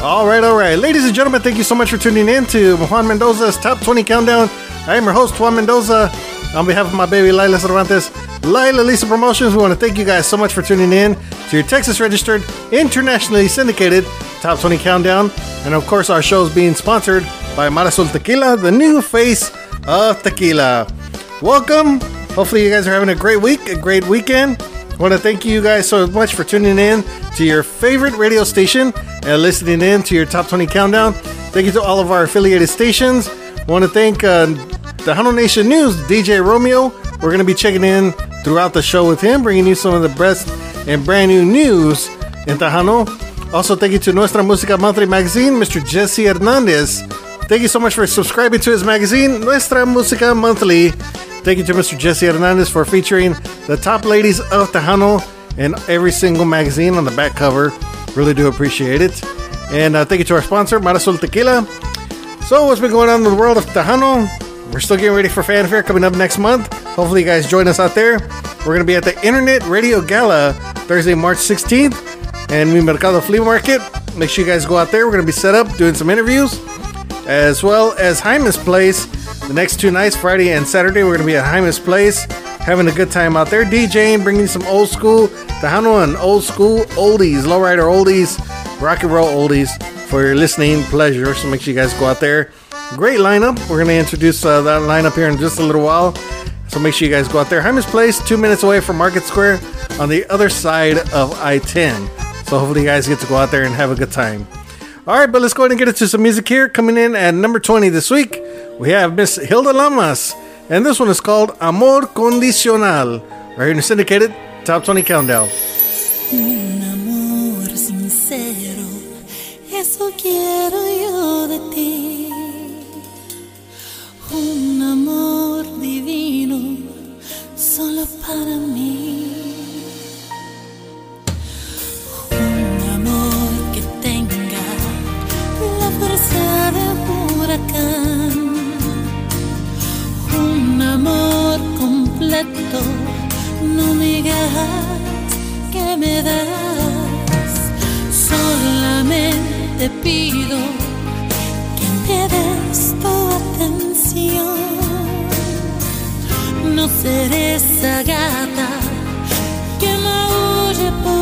All right, all right. Ladies and gentlemen, thank you so much for tuning in to Juan Mendoza's Top 20 Countdown. I am your host, Juan Mendoza. On behalf of my baby, Lila Cervantes, Lila Lisa Promotions, we want to thank you guys so much for tuning in to your Texas registered, internationally syndicated Top 20 Countdown. And of course, our show is being sponsored by Marasul Tequila, the new face of tequila. Welcome. Hopefully, you guys are having a great week, a great weekend. I want to thank you guys so much for tuning in to your favorite radio station and listening in to your Top 20 Countdown. Thank you to all of our affiliated stations. I want to thank uh, the Huddle Nation News, DJ Romeo. We're going to be checking in throughout the show with him, bringing you some of the best and brand new news in Tejano. Also, thank you to Nuestra Música Monthly Magazine, Mr. Jesse Hernandez. Thank you so much for subscribing to his magazine, Nuestra Música Monthly. Thank you to Mr. Jesse Hernandez for featuring the top ladies of Tejano in every single magazine on the back cover. Really do appreciate it. And uh, thank you to our sponsor, Marasul Tequila. So, what's been going on in the world of Tejano? We're still getting ready for Fanfare coming up next month. Hopefully, you guys join us out there. We're going to be at the Internet Radio Gala Thursday, March 16th, and Mi Mercado Flea Market. Make sure you guys go out there. We're going to be set up doing some interviews, as well as Hyman's Place. The next two nights, Friday and Saturday, we're going to be at Hyman's Place, having a good time out there, DJing, bringing some old school Tejano and old school oldies, lowrider oldies, rock and roll oldies for your listening pleasure. So make sure you guys go out there. Great lineup. We're going to introduce uh, that lineup here in just a little while. So make sure you guys go out there. Hyman's Place, two minutes away from Market Square on the other side of I 10. So hopefully you guys get to go out there and have a good time. All right, but let's go ahead and get into some music here. Coming in at number 20 this week, we have Miss Hilda Lamas. And this one is called Amor Condicional. Right here in the syndicated Top 20 Countdown. Un amor sincero, eso quiero yo de ti. Un amor divino, solo para mí. Un huracán. Un amor completo, no me digas que me das. Solamente pido que me des tu atención. No seré esa gata que maulle por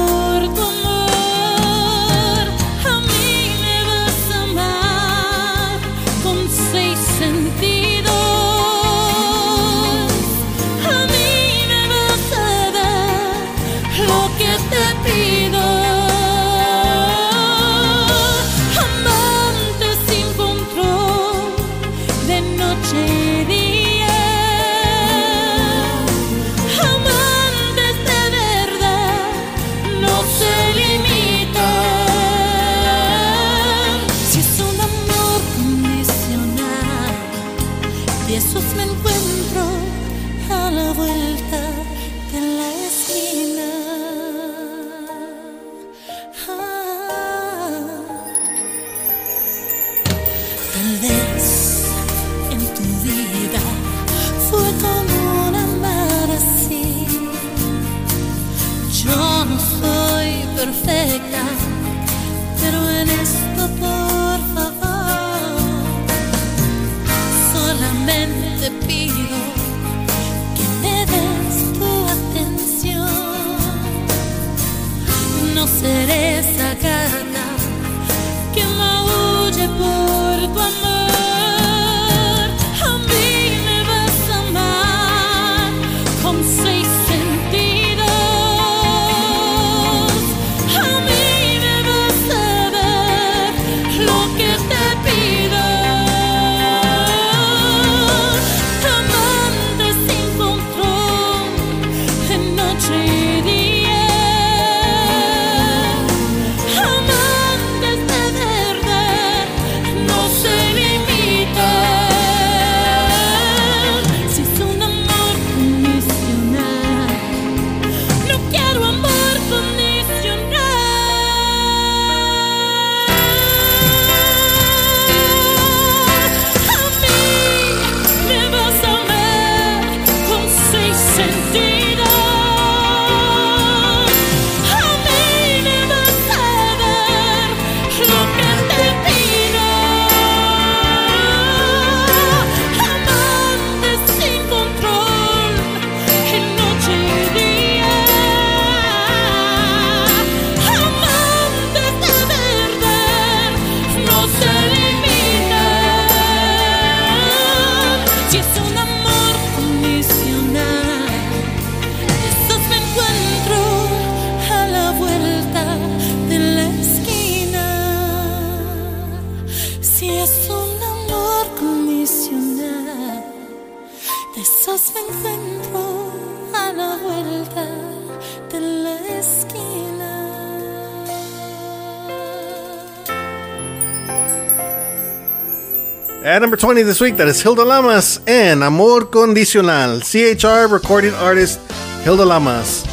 number 20 this week. That is Hilda Lamas and Amor Condicional. CHR recording artist Hilda Lamas.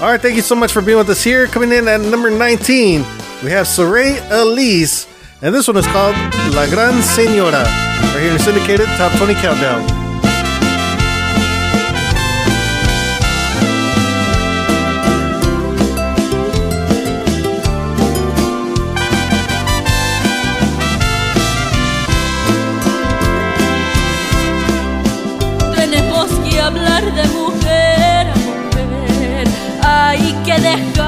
All right, thank you so much for being with us here. Coming in at number 19, we have Saray Elise. And this one is called La Gran Senora. Right here in Syndicated Top 20 Countdown. dejo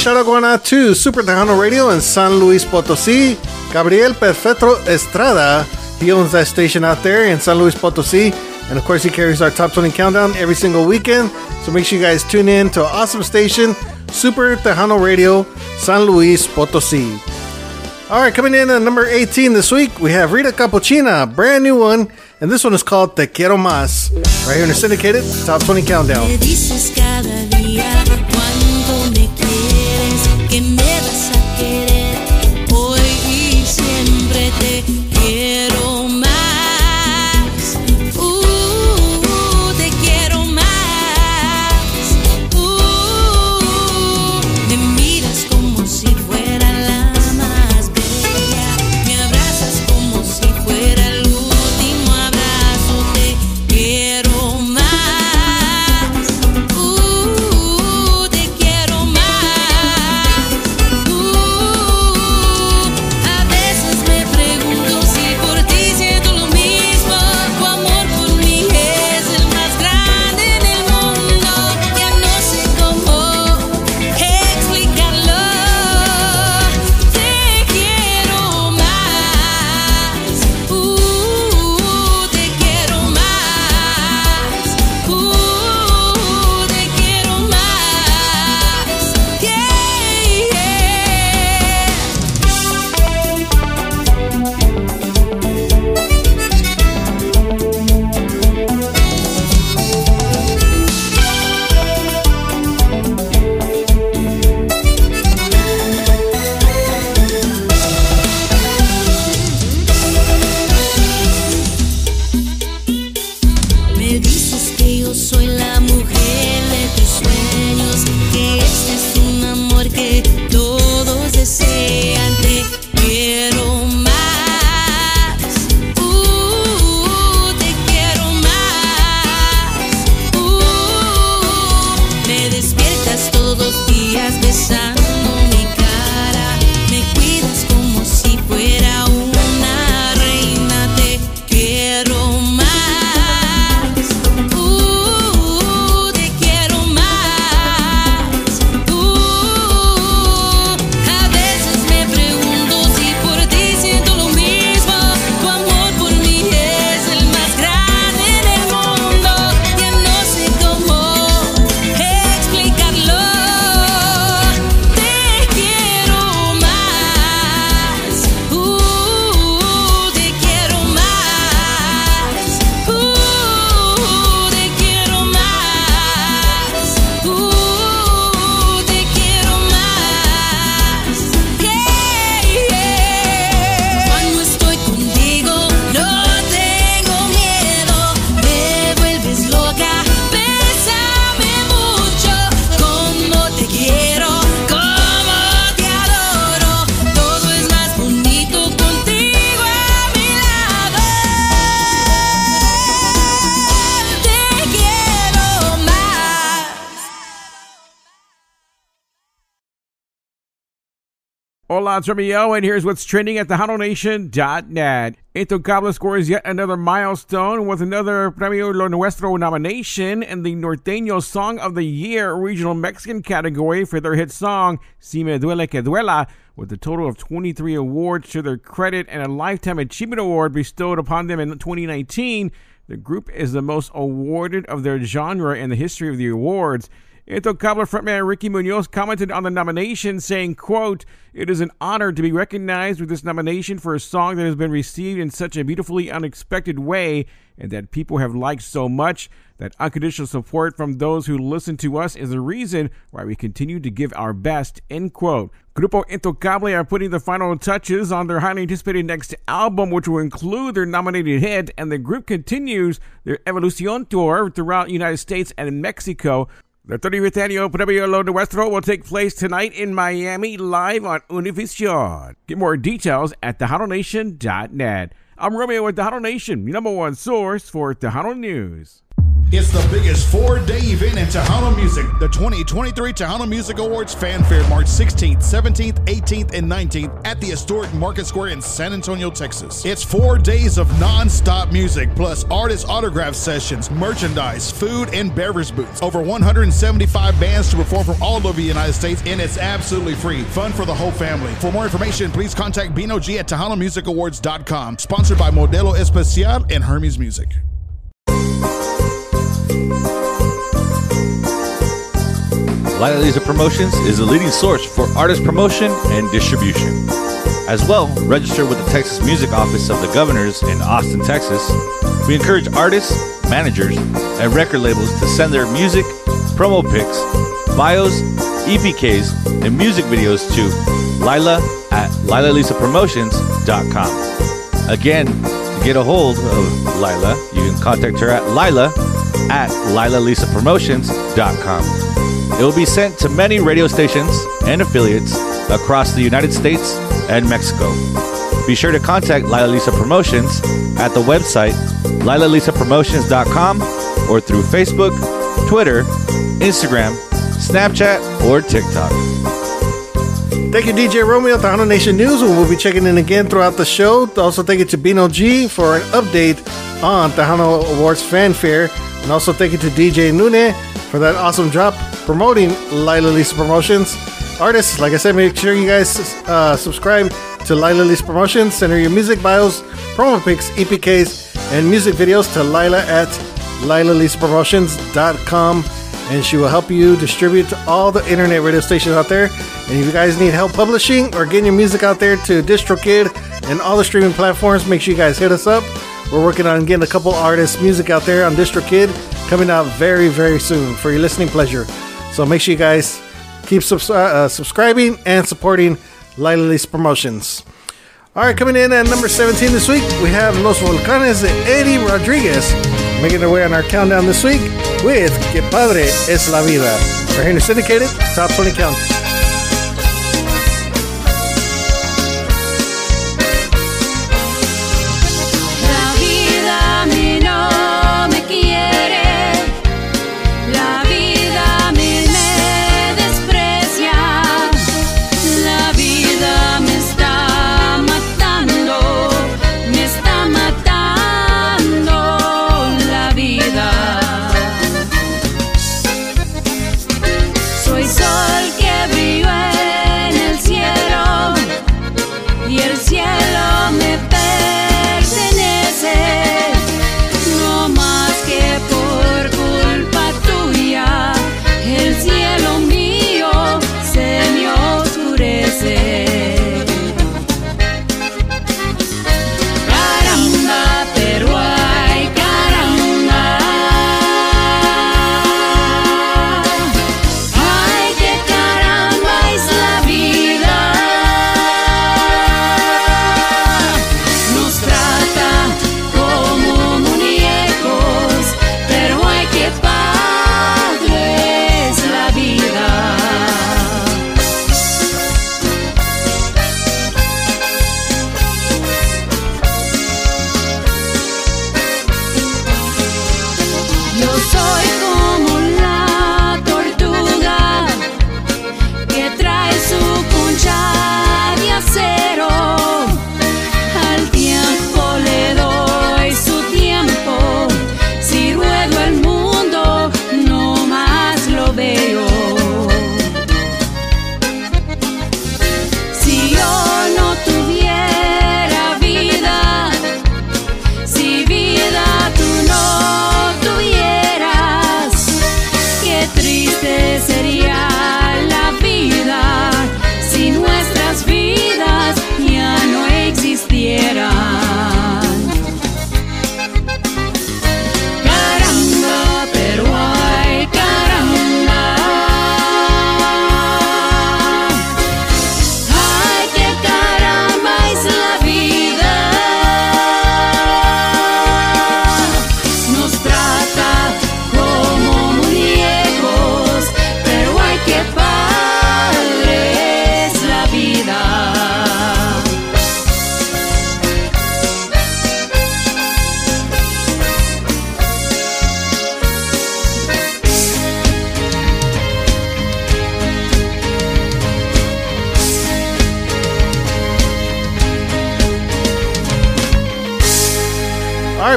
shout out going out to Super Tejano Radio in San Luis Potosí. Gabriel Perfetro Estrada, he owns that station out there in San Luis Potosí. And of course, he carries our top 20 countdown every single weekend. So make sure you guys tune in to an awesome station, Super Tejano Radio, San Luis Potosí. All right, coming in at number 18 this week, we have Rita Capuchina, brand new one. And this one is called Te Quiero Más, right here in the syndicated top 20 countdown. Hola, Remiel, and here's what's trending at tejanonation.net. Intocable scores yet another milestone with another Premio Lo Nuestro nomination in the Norteño Song of the Year Regional Mexican category for their hit song, Si Me Duele Que Duela, with a total of 23 awards to their credit and a Lifetime Achievement Award bestowed upon them in 2019. The group is the most awarded of their genre in the history of the awards. Intocable frontman Ricky Munoz commented on the nomination, saying, quote, It is an honor to be recognized with this nomination for a song that has been received in such a beautifully unexpected way and that people have liked so much. That unconditional support from those who listen to us is the reason why we continue to give our best, end quote. Grupo Intocable are putting the final touches on their highly anticipated next album, which will include their nominated hit, and the group continues their Evolucion tour throughout the United States and Mexico. The 35th annual Premio Lo Nuestro will take place tonight in Miami live on Univision. Get more details at TejanoNation.net. I'm Romeo with Tejano Nation, your number one source for Tejano News. It's the biggest four day event in Tejano music. The 2023 Tejano Music Awards Fanfare, March 16th, 17th, 18th, and 19th at the historic Market Square in San Antonio, Texas. It's four days of non stop music, plus artist autograph sessions, merchandise, food, and beverage booths. Over 175 bands to perform from all over the United States, and it's absolutely free. Fun for the whole family. For more information, please contact Bino G at TejanoMusicAwards.com. Sponsored by Modelo Especial and Hermes Music. Lila Lisa Promotions is the leading source for artist promotion and distribution. As well, register with the Texas Music Office of the Governors in Austin, Texas. We encourage artists, managers, and record labels to send their music, promo pics, bios, EPKs, and music videos to Lila at LilaLisaPromotions.com. Again, get a hold of Lila, you can contact her at Lila at LilaLisaPromotions.com. It will be sent to many radio stations and affiliates across the United States and Mexico. Be sure to contact Lila Lisa Promotions at the website lilalisapromotions.com or through Facebook, Twitter, Instagram, Snapchat, or TikTok. Thank you, DJ Romeo, Tejano Nation News. We'll be checking in again throughout the show. Also, thank you to Bino G for an update on Tejano Awards Fanfare. And also, thank you to DJ Nune for that awesome drop promoting Lila Lisa Promotions. Artists, like I said, make sure you guys uh, subscribe to Lila Lisa Promotions. Send her your music bios, promo pics, EPKs, and music videos to Lila at LilaLisaPromotions.com. And she will help you distribute to all the internet radio stations out there. And if you guys need help publishing or getting your music out there to DistroKid and all the streaming platforms, make sure you guys hit us up. We're working on getting a couple artists' music out there on DistroKid coming out very, very soon for your listening pleasure. So make sure you guys keep subs- uh, subscribing and supporting Lila Promotions. All right, coming in at number 17 this week, we have Los Volcanes de Eddie Rodriguez making their way on our countdown this week with Que Padre es la Vida. We're here in the syndicated top 20 count.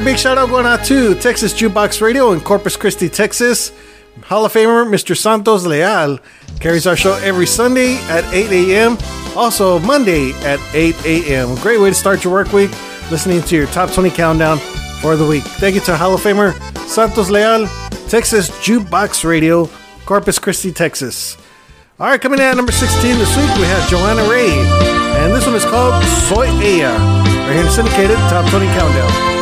Big shout out going out to Texas Jukebox Radio in Corpus Christi, Texas. Hall of Famer Mr. Santos Leal carries our show every Sunday at 8 a.m. Also Monday at 8 a.m. Great way to start your work week, listening to your top 20 countdown for the week. Thank you to Hall of Famer Santos Leal, Texas Jukebox Radio, Corpus Christi, Texas. All right, coming in at number 16 this week, we have Joanna Ray, and this one is called Soy Ella. Right here in syndicated top 20 countdown.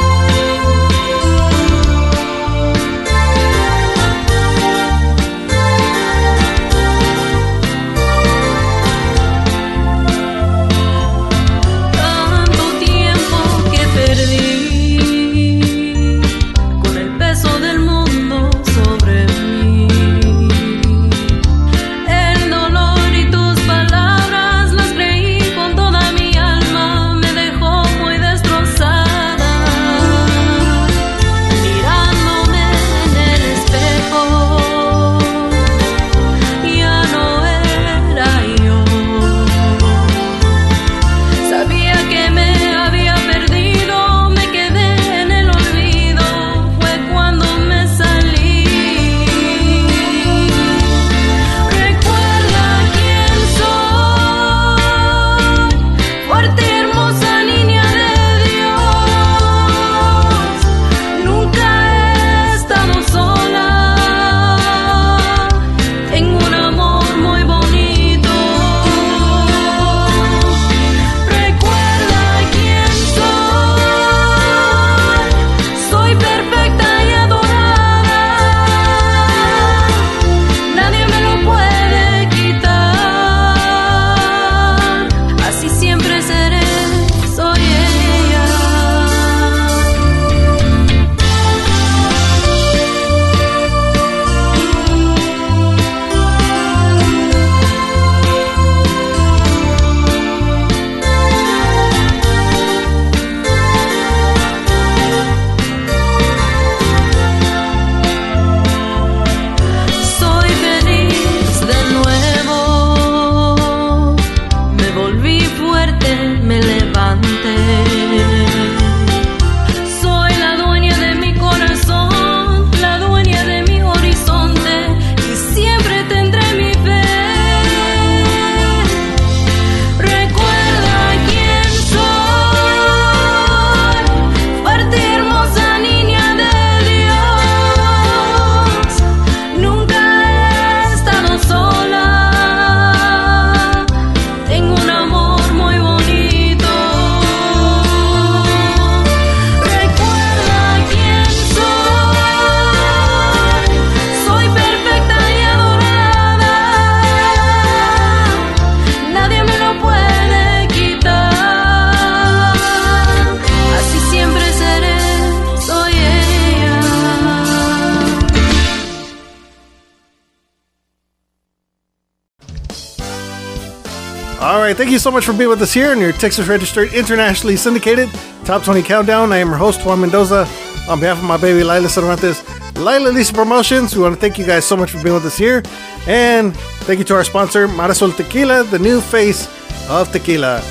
Thank you so much for being with us here in your Texas Registered Internationally Syndicated Top 20 Countdown. I am your host, Juan Mendoza. On behalf of my baby Lila Cervantes, Lila Lisa Promotions, we want to thank you guys so much for being with us here. And thank you to our sponsor, Marisol Tequila, the new face of tequila.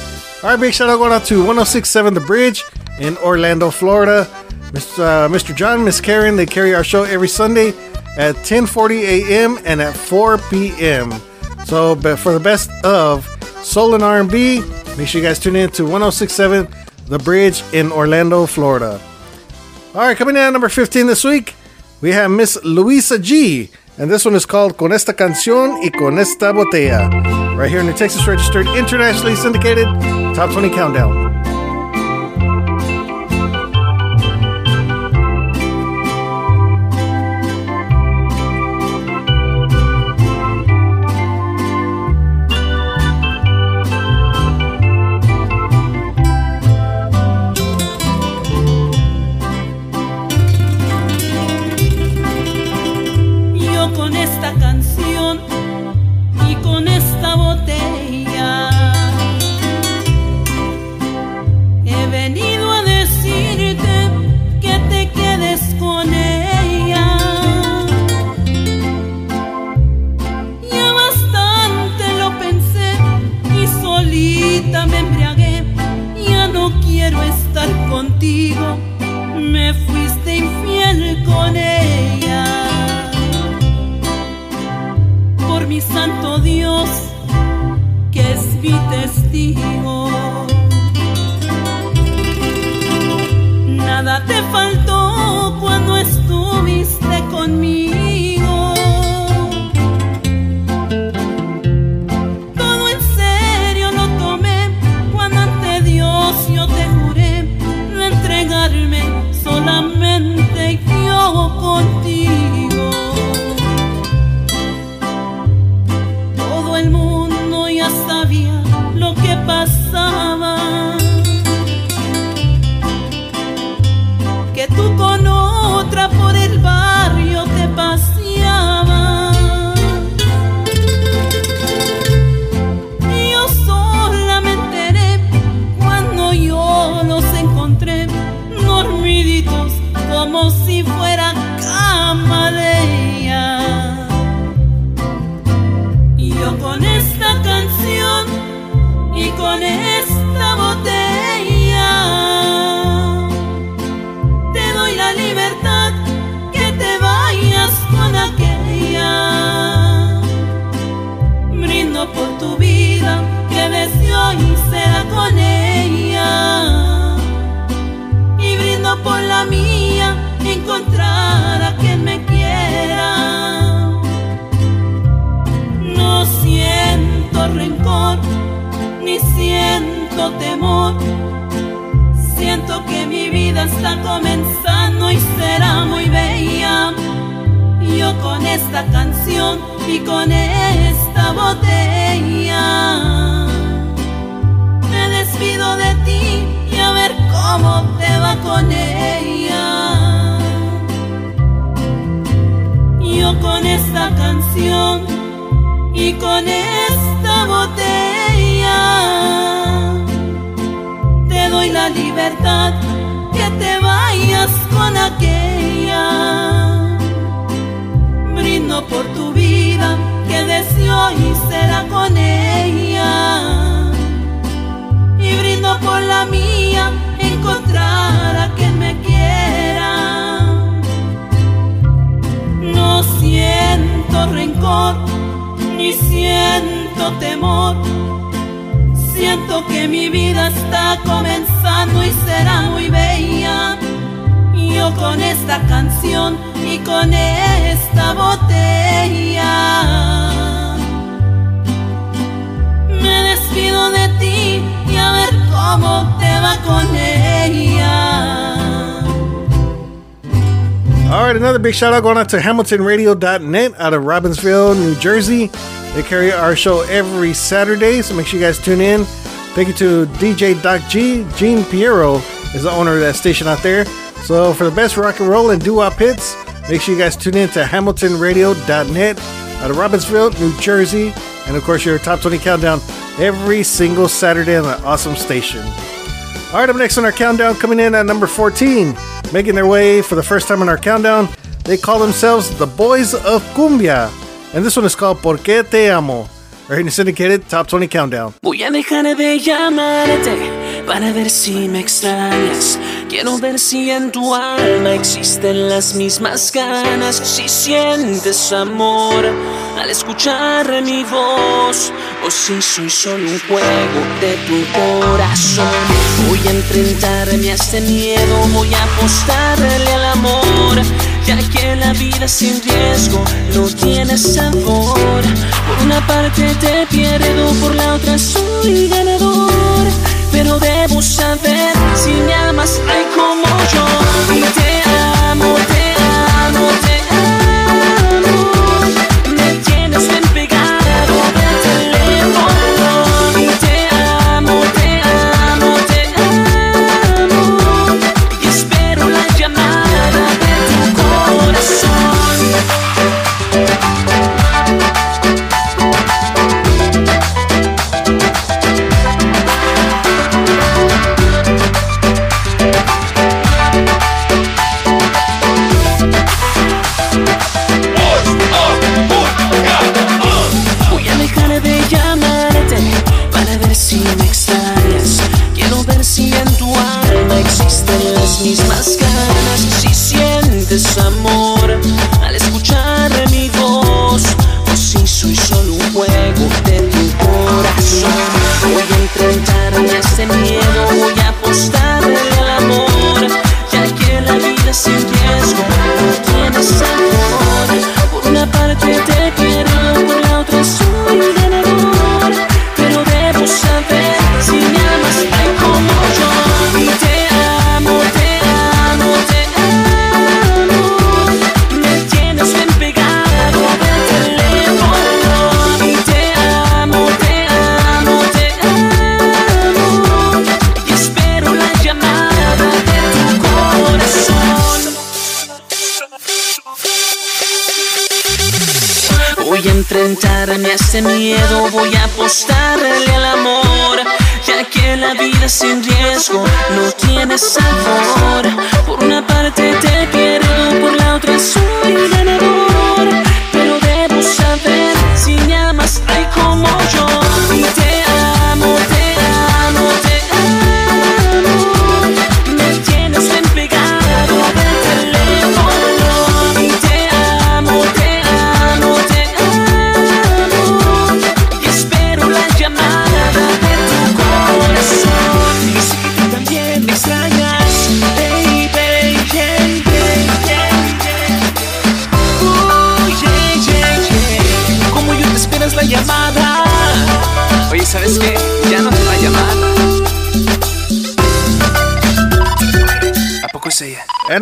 All right, big shout out going out to 1067 The Bridge in Orlando, Florida. Mr. Uh, Mr. John, Miss Karen, they carry our show every Sunday at 10:40 a.m. and at 4 p.m. So, but for the best of soul and R&B. Make sure you guys tune in to 1067 The Bridge in Orlando, Florida. All right, coming in at number 15 this week, we have Miss Luisa G. And this one is called Con esta canción y con esta botella. Right here in the Texas Registered Internationally Syndicated Top 20 Countdown. Comenzando y será muy bella. Yo con esta canción y con esta botella me despido de ti y a ver cómo te va con ella. Yo con esta canción y con esta botella te doy la libertad te vayas con aquella. Brindo por tu vida que desde hoy será con ella. Y brindo por la mía encontrar a quien me quiera. No siento rencor, ni siento temor. Siento que mi vida está comenzando y será muy bella. Yo con esta canción y con esta botella me despido de ti y a ver cómo te va con ella. All right, another big shout out going out to HamiltonRadio.net out of Robbinsville, New Jersey. They carry our show every Saturday, so make sure you guys tune in. Thank you to DJ Doc G. Gene Piero is the owner of that station out there. So for the best rock and roll and doo-wop hits, make sure you guys tune in to HamiltonRadio.net out of Robbinsville, New Jersey. And of course, your top 20 countdown every single Saturday on the awesome station. All right, up next on our countdown, coming in at number 14, making their way for the first time on our countdown, they call themselves the Boys of Cumbia. And this one is called Por qué te amo. Right in the syndicated top 20 countdown. Voy a dejar de llamarte para ver si me extrañas. Quiero ver si en tu alma existen las mismas ganas. Si sientes amor al escuchar mi voz. O si soy solo un juego de tu corazón. Voy a enfrentarme a este miedo. Voy a apostarle al amor. Ya que la vida sin riesgo no tiene sabor. Por una parte te pierdo, por la otra soy ganador. Voy a apostarle al amor, ya que la vida sin riesgo no tiene sabor. Por una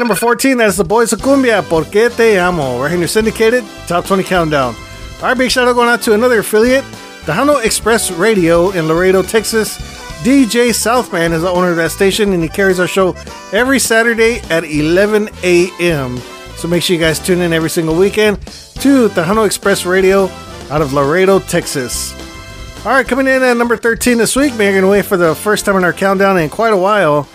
number 14, that's the Boys of Cumbia, Por Que Te Amo. Here in your syndicated Top 20 Countdown. Our big shout out going out to another affiliate, Tejano Express Radio in Laredo, Texas. DJ Southman is the owner of that station, and he carries our show every Saturday at 11 a.m. So make sure you guys tune in every single weekend to Tejano Express Radio out of Laredo, Texas. All right, coming in at number 13 this week, making away for the first time in our countdown in quite a while.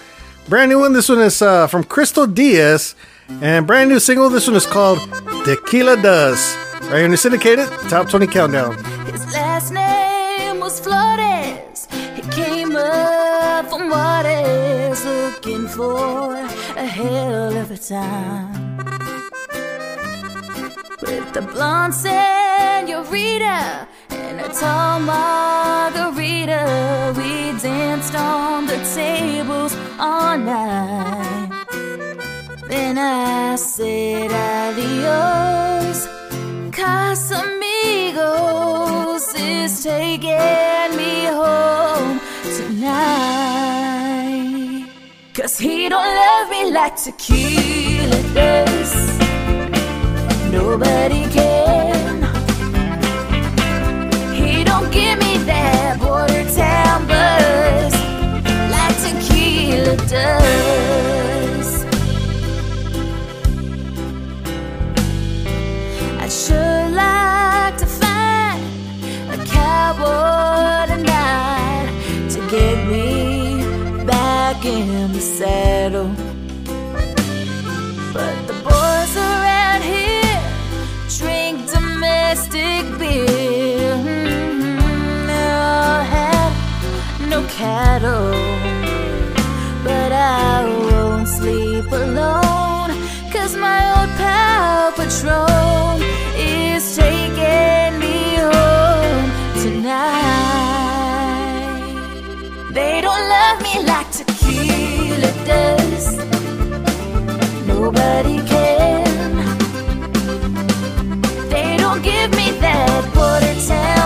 Brand new one. This one is uh, from Crystal Diaz, and brand new single. This one is called Tequila Does. Right here in the syndicated top 20 countdown. His last name was Flores. He came up from Juarez looking for a hell of a time. With the blonde senorita and a tall margarita, we danced on the tables all night. Then I said adios. Casamigos is taking me home tonight. Cause he don't love me like tequila does. Nobody can. I'd sure like to find a cowboy tonight to get me back in the saddle. But the boys around here drink domestic beer. Mhm, They all have no cattle. I won't sleep alone. Cause my old pal Patron is taking me home tonight. They don't love me like tequila does. Nobody can. They don't give me that border town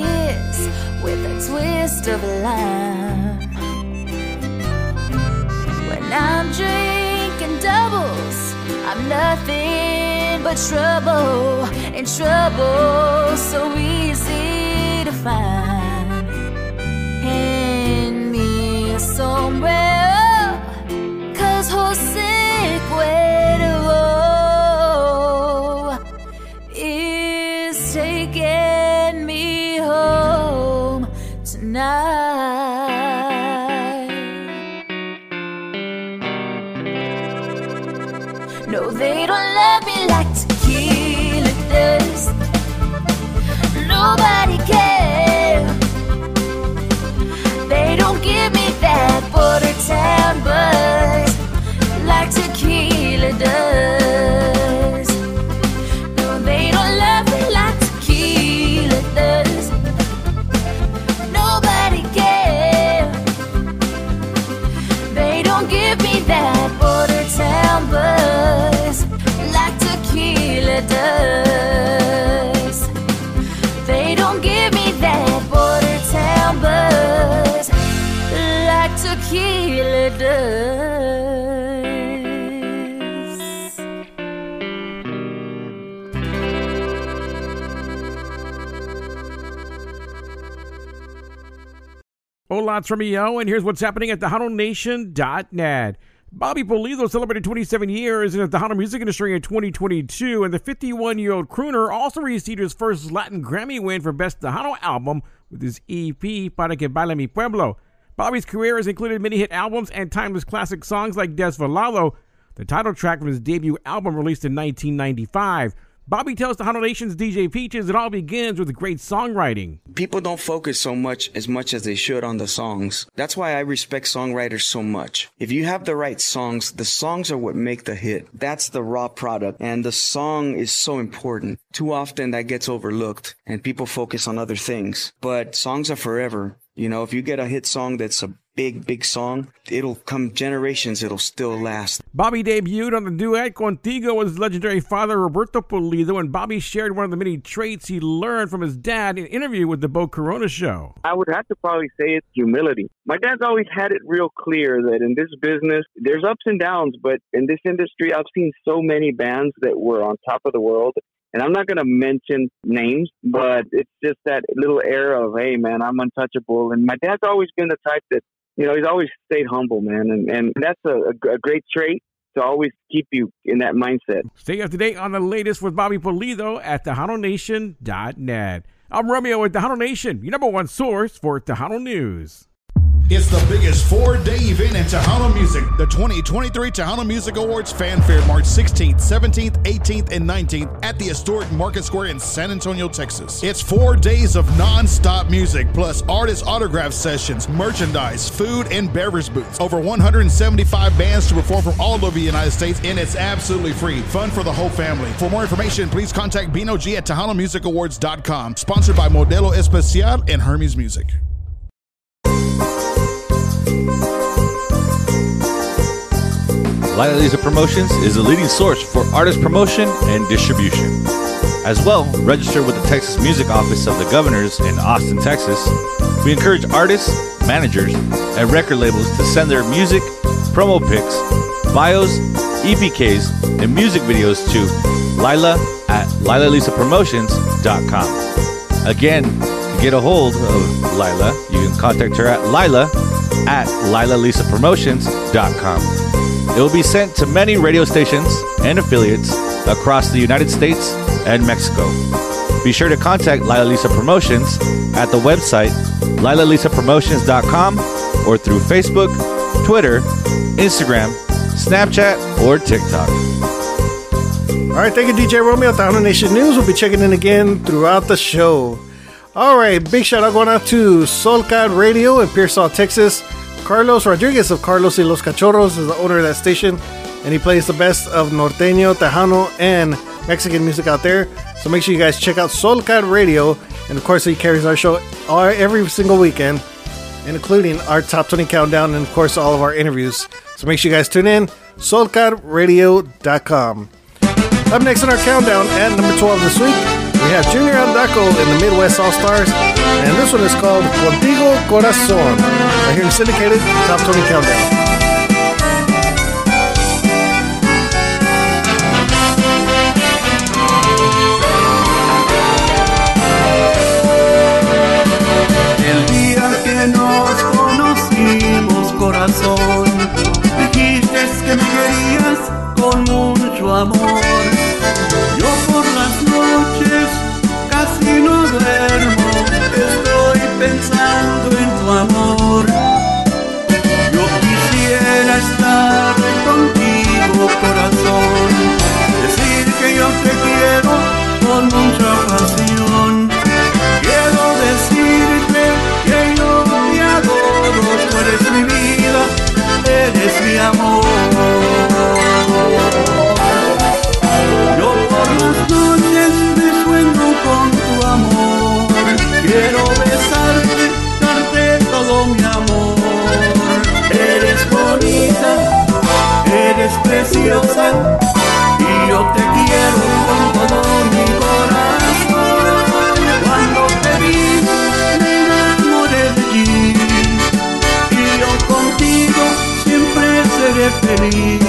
kiss with a twist of lime. When I'm drinking doubles, I'm nothing but trouble, and trouble so easy to find. Hand me a sombrero, Chile does. Hola, it's Romeo, and here's what's happening at TejanoNation.net. Bobby Pulido celebrated 27 years in the Tejano music industry in 2022, and the 51 year old crooner also received his first Latin Grammy win for Best Tejano Album with his EP, Para Que Baile Mi Pueblo. Bobby's career has included many hit albums and timeless classic songs like Desvelado, the title track from his debut album released in 1995. Bobby tells the Tejano Nation's DJ Peaches it all begins with great songwriting. People don't focus so much as much as they should on the songs. That's why I respect songwriters so much. If you have the right songs, the songs are what make the hit. That's the raw product. And the song is so important. Too often that gets overlooked and people focus on other things. But songs are forever. You know, if you get a hit song that's a big, big song, it'll come generations, it'll still last. Bobby debuted on the duet Contigo with his legendary father Roberto Pulido, and Bobby shared one of the many traits he learned from his dad in an interview with the Bo Corona show. I would have to probably say it's humility. My dad's always had it real clear that in this business, there's ups and downs, but in this industry, I've seen so many bands that were on top of the world. And I'm not going to mention names, but it's just that little air of, hey, man, I'm untouchable. And my dad's always been the type that, you know, he's always stayed humble, man. And, and that's a, a great trait to always keep you in that mindset. Stay up to date on the latest with Bobby Pulido at TejanoNation.net. I'm Romeo with Tejano Nation, your number one source for Tejano News. It's the biggest four day event in Tejano music. The 2023 Tejano Music Awards Fanfare, March 16th, 17th, 18th, and 19th at the historic Market Square in San Antonio, Texas. It's four days of non stop music, plus artist autograph sessions, merchandise, food, and beverage booths. Over 175 bands to perform from all over the United States, and it's absolutely free. Fun for the whole family. For more information, please contact Bino G at TejanoMusicAwards.com. Sponsored by Modelo Especial and Hermes Music. Lila Lisa Promotions is the leading source for artist promotion and distribution. As well, register with the Texas Music Office of the Governors in Austin, Texas. We encourage artists, managers, and record labels to send their music, promo pics, bios, EPKs, and music videos to Lila at LilaLisaPromotions.com. Again, get a hold of Lila, you can contact her at Lila at LilaLisaPromotions.com. It will be sent to many radio stations and affiliates across the United States and Mexico. Be sure to contact Lila Lisa Promotions at the website LilaLisaPromotions.com or through Facebook, Twitter, Instagram, Snapchat, or TikTok. All right, thank you, DJ Romeo. Tejano Nation News. We'll be checking in again throughout the show. All right, big shout out going out to Solcad Radio in Pearsall, Texas. Carlos Rodriguez of Carlos y Los Cachorros is the owner of that station, and he plays the best of norteño, tejano, and Mexican music out there. So make sure you guys check out Solcad Radio, and of course he carries our show every single weekend, including our top 20 countdown, and of course all of our interviews. So make sure you guys tune in. SolcadRadio.com. Up next in our countdown, at number 12 this week, we have Junior Andaco in the Midwest All Stars, and this one is called Contigo Corazon. Right here in syndicated Top 20 Countdown. El día que nos corazón, y yo te quiero con todo mi corazón. Cuando te vi me enamoré de ti y yo contigo siempre seré feliz.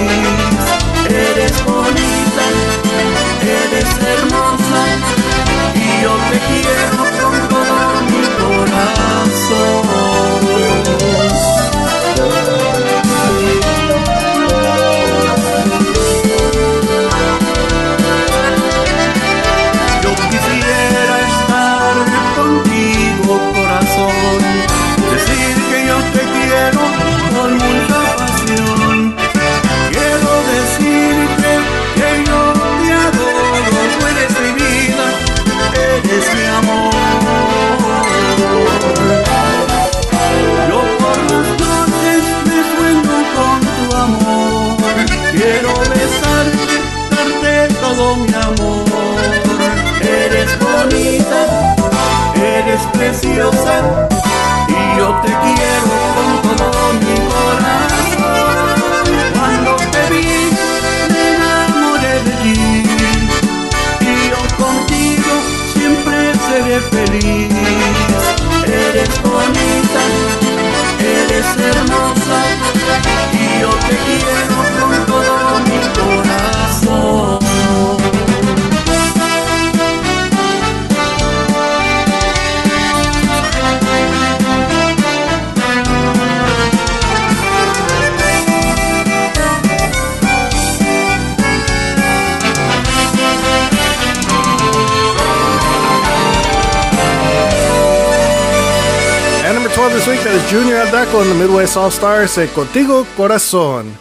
In the Midwest All Stars, say Contigo Corazon.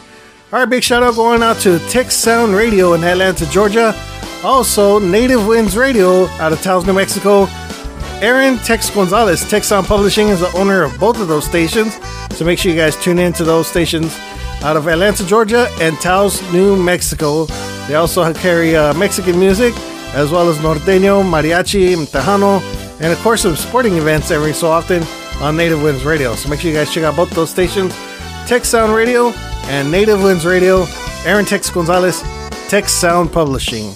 Right, big shout out going out to Tex Sound Radio in Atlanta, Georgia. Also, Native Winds Radio out of Taos, New Mexico. Aaron Tex Gonzalez, Tex Sound Publishing, is the owner of both of those stations. So make sure you guys tune in to those stations out of Atlanta, Georgia, and Taos, New Mexico. They also carry uh, Mexican music as well as norteño, mariachi, and tejano, and of course some sporting events every so often on Native Winds Radio. So make sure you guys check out both those stations, Tex Sound Radio and Native Winds Radio. Aaron Tex Gonzalez, Tex Sound Publishing.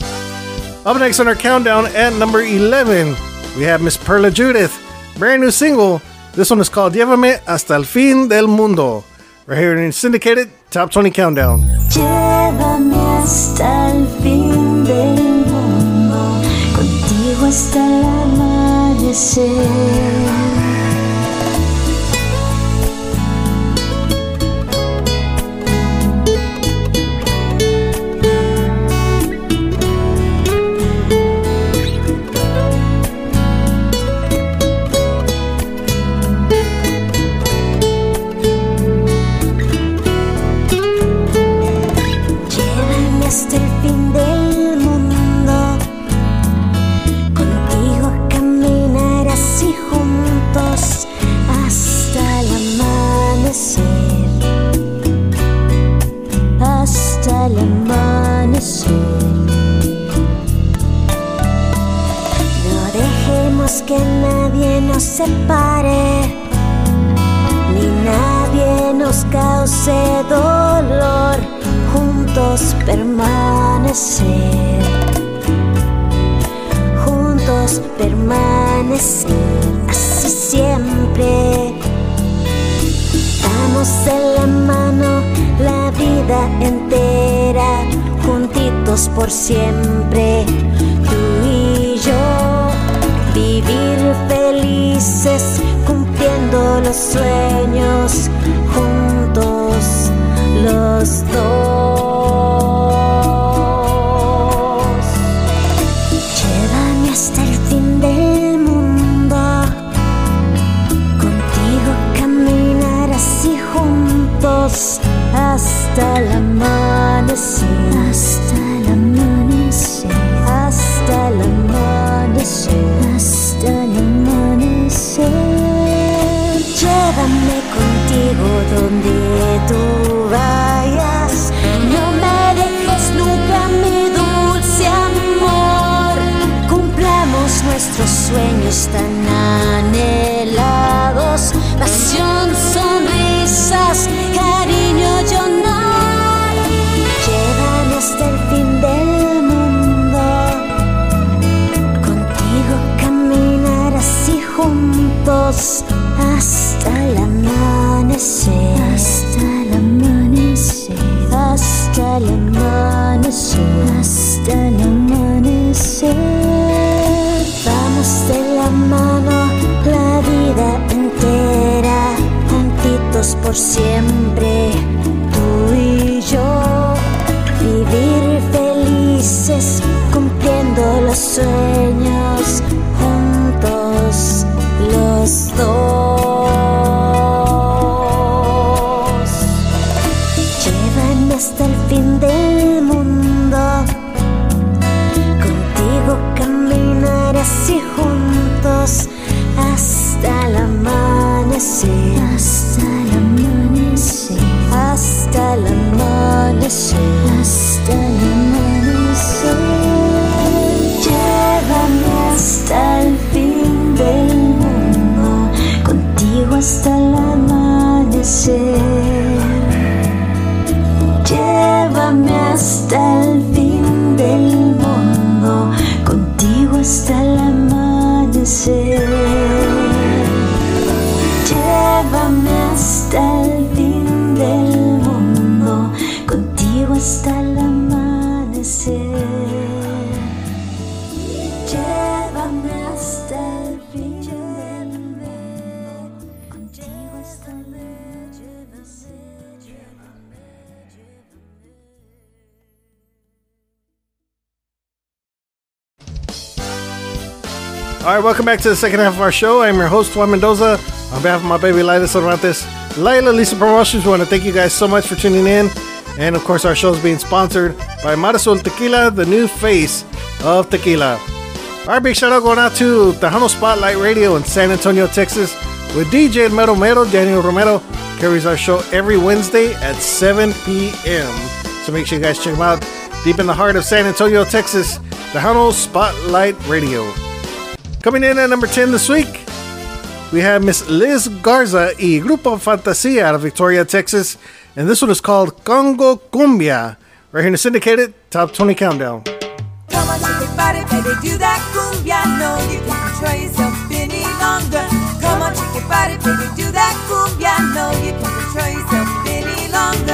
Up next on our countdown at number 11, we have Miss Perla Judith, brand new single. This one is called Llévame hasta el fin del mundo. Right here in syndicated top 20 countdown. Llévame hasta el fin del mundo, contigo hasta el amanecer. Separe ni nadie nos cause dolor, juntos permanecer, juntos permanecer, así siempre. Damos en la mano la vida entera, juntitos por siempre, tú y yo vivir cumpliendo los sueños juntos los dos. Llévame hasta el fin del mundo, contigo caminar así juntos hasta el amanecer, juntitos por back to the second half of our show. I'm your host, Juan Mendoza. On behalf of my baby Lila Cervantes, Lila Lisa Promotions, we want to thank you guys so much for tuning in. And of course, our show is being sponsored by Marisol Tequila, the new face of tequila. Right, big shout out going out to Tejano Spotlight Radio in San Antonio, Texas, with DJ Mero Mero. Daniel Romero carries our show every Wednesday at 7 p.m. So make sure you guys check him out deep in the heart of San Antonio, Texas, Tejano Spotlight Radio. Coming in at number 10 this week, we have Miss Liz Garza y Grupo Fantasia out of Victoria, Texas. And this one is called Congo Cumbia. Right here in the syndicated Top 20 Countdown. Come on, baby, do that cumbia. No, you can't control yourself any longer. Come on, shake your body, baby, do that cumbia. No, you can't control yourself any longer.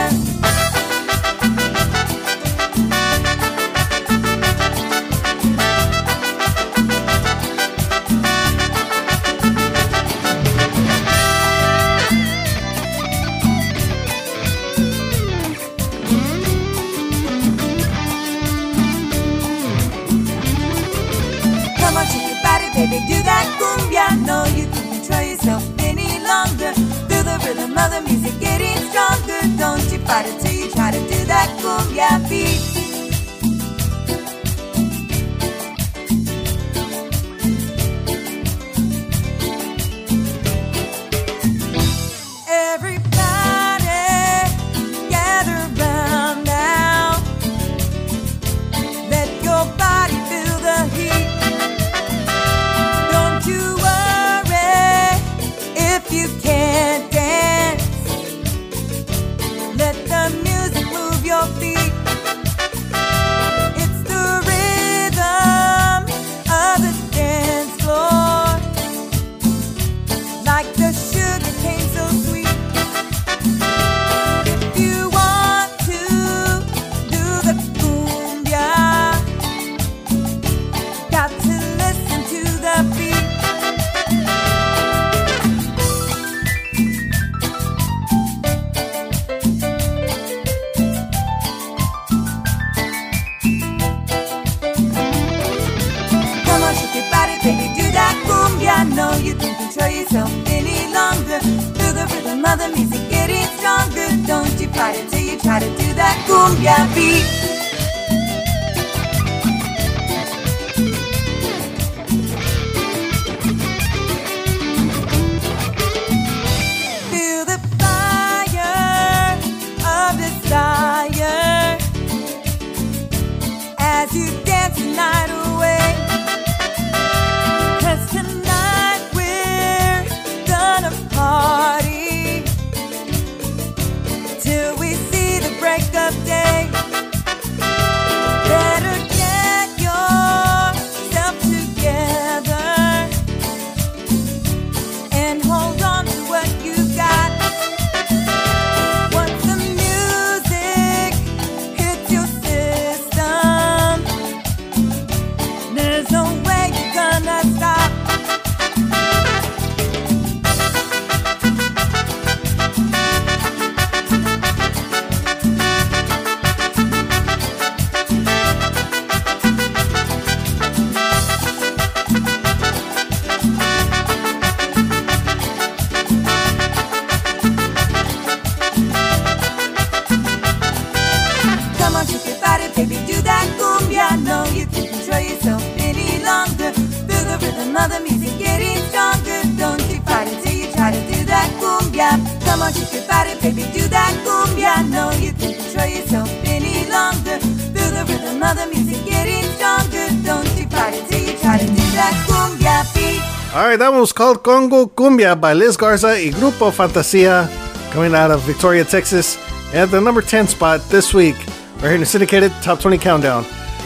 Baby, do that cumbia. No, you can't control yourself any longer. Feel the rhythm of the music getting stronger. Don't you fight it till you try to do that cumbia beat. All right, that one was called Congo Cumbia by Liz Garza y Grupo Fantasia, coming out of Victoria, Texas, at the number 10 spot this week, right here in the syndicated Top 20 Countdown.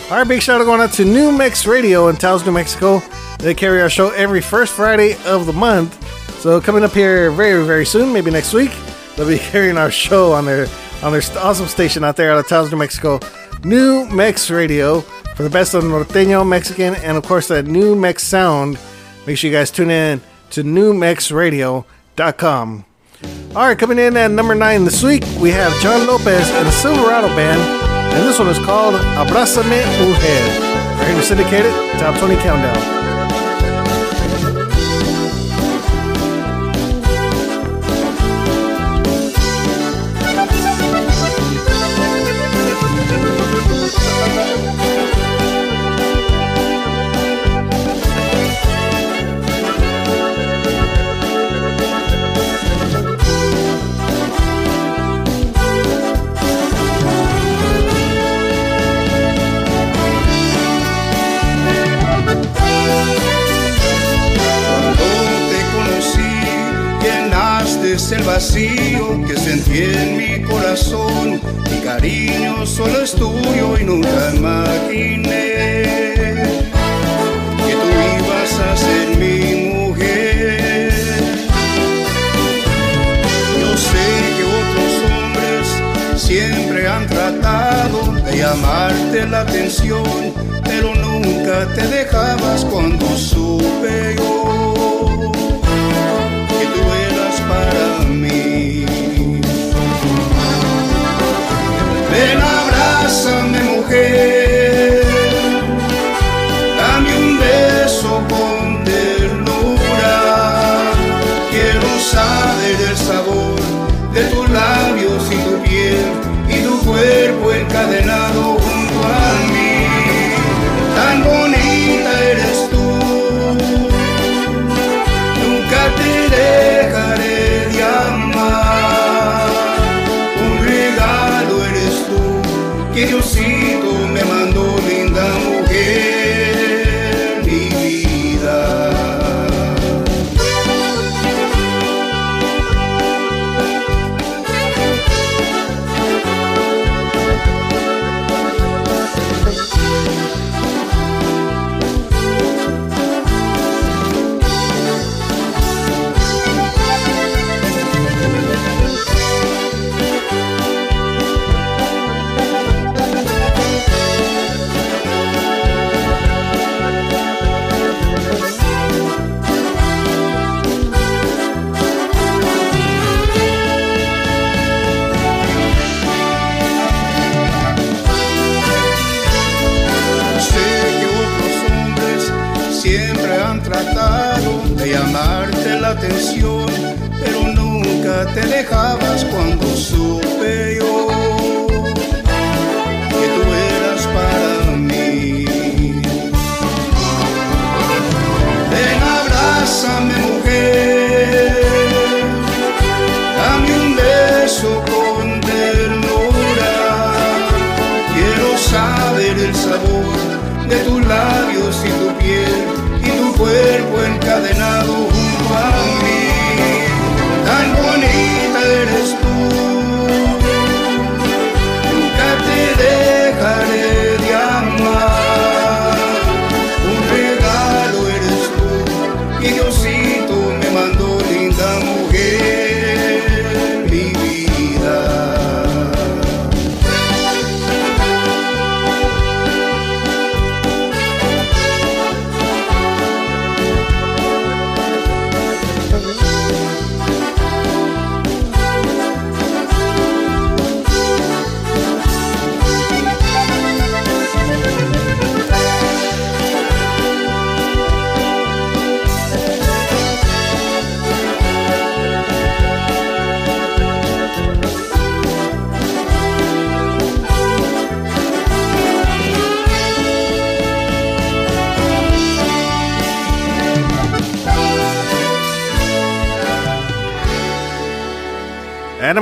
All right, big shout out going out to New Mex Radio in Taos, New Mexico. They carry our show every first Friday of the month. So coming up here very, very soon, maybe next week, they'll be carrying our show on their on their awesome station out there out of Taos, New Mexico, New Mex Radio, for the best of norteño, Mexican, and of course that New Mex sound. Make sure you guys tune in to newmexradio.com. All right, coming in at number nine this week, we have John Lopez and the Silverado Band, and this one is called Abrázame Mujer. Right here to syndicate it, top 20 countdown. Vacío que sentí en mi corazón. Mi cariño solo es tuyo y nunca imaginé que tú ibas a ser mi mujer. Yo sé que otros hombres siempre han tratado de llamarte la atención, pero nunca te dejabas cuando supe yo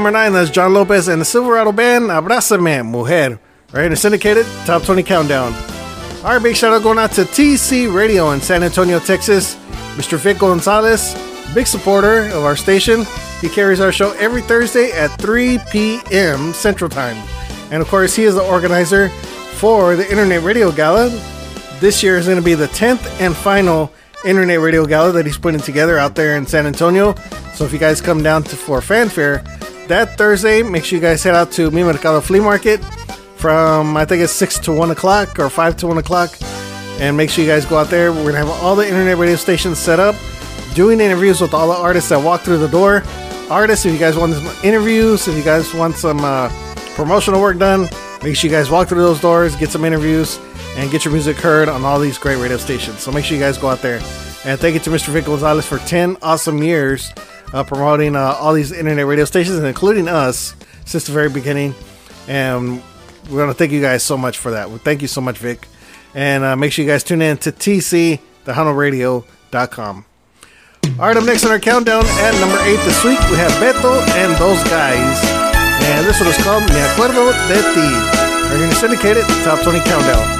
number nine, that's John Lopez and the Silverado Band, Abrázame, Mujer. Right here to syndicated top 20 countdown. All right, big shout out going out to TC Radio in San Antonio, Texas. Mr. Vic Gonzalez, big supporter of our station. He carries our show every Thursday at 3 p.m. Central Time. And of course, he is the organizer for the Internet Radio Gala. This year is going to be the 10th and final internet radio gala that he's putting together out there in San Antonio. So if you guys come down to for fanfare that Thursday, make sure you guys head out to Mi Mercado Flea Market from I think it's six to one o'clock or five to one o'clock, and make sure you guys go out there. We're gonna have all the internet radio stations set up, doing interviews with all the artists that walk through the door. Artists, if you guys want some interviews, if you guys want some uh, promotional work done, make sure you guys walk through those doors, get some interviews, and get your music heard on all these great radio stations. So make sure you guys go out there. And thank you to Mr. Vic Gonzalez for 10 awesome years uh, promoting uh, all these internet radio stations, including us since the very beginning. And we're going to thank you guys so much for that. Well, thank you so much, Vic. And uh, make sure you guys tune in to tcthehunterradio.com. All right, up next on our countdown at number eight this week, we have Beto and those guys. And this one is called Me Acuerdo de Ti. We're going to syndicate it, top 20 countdown.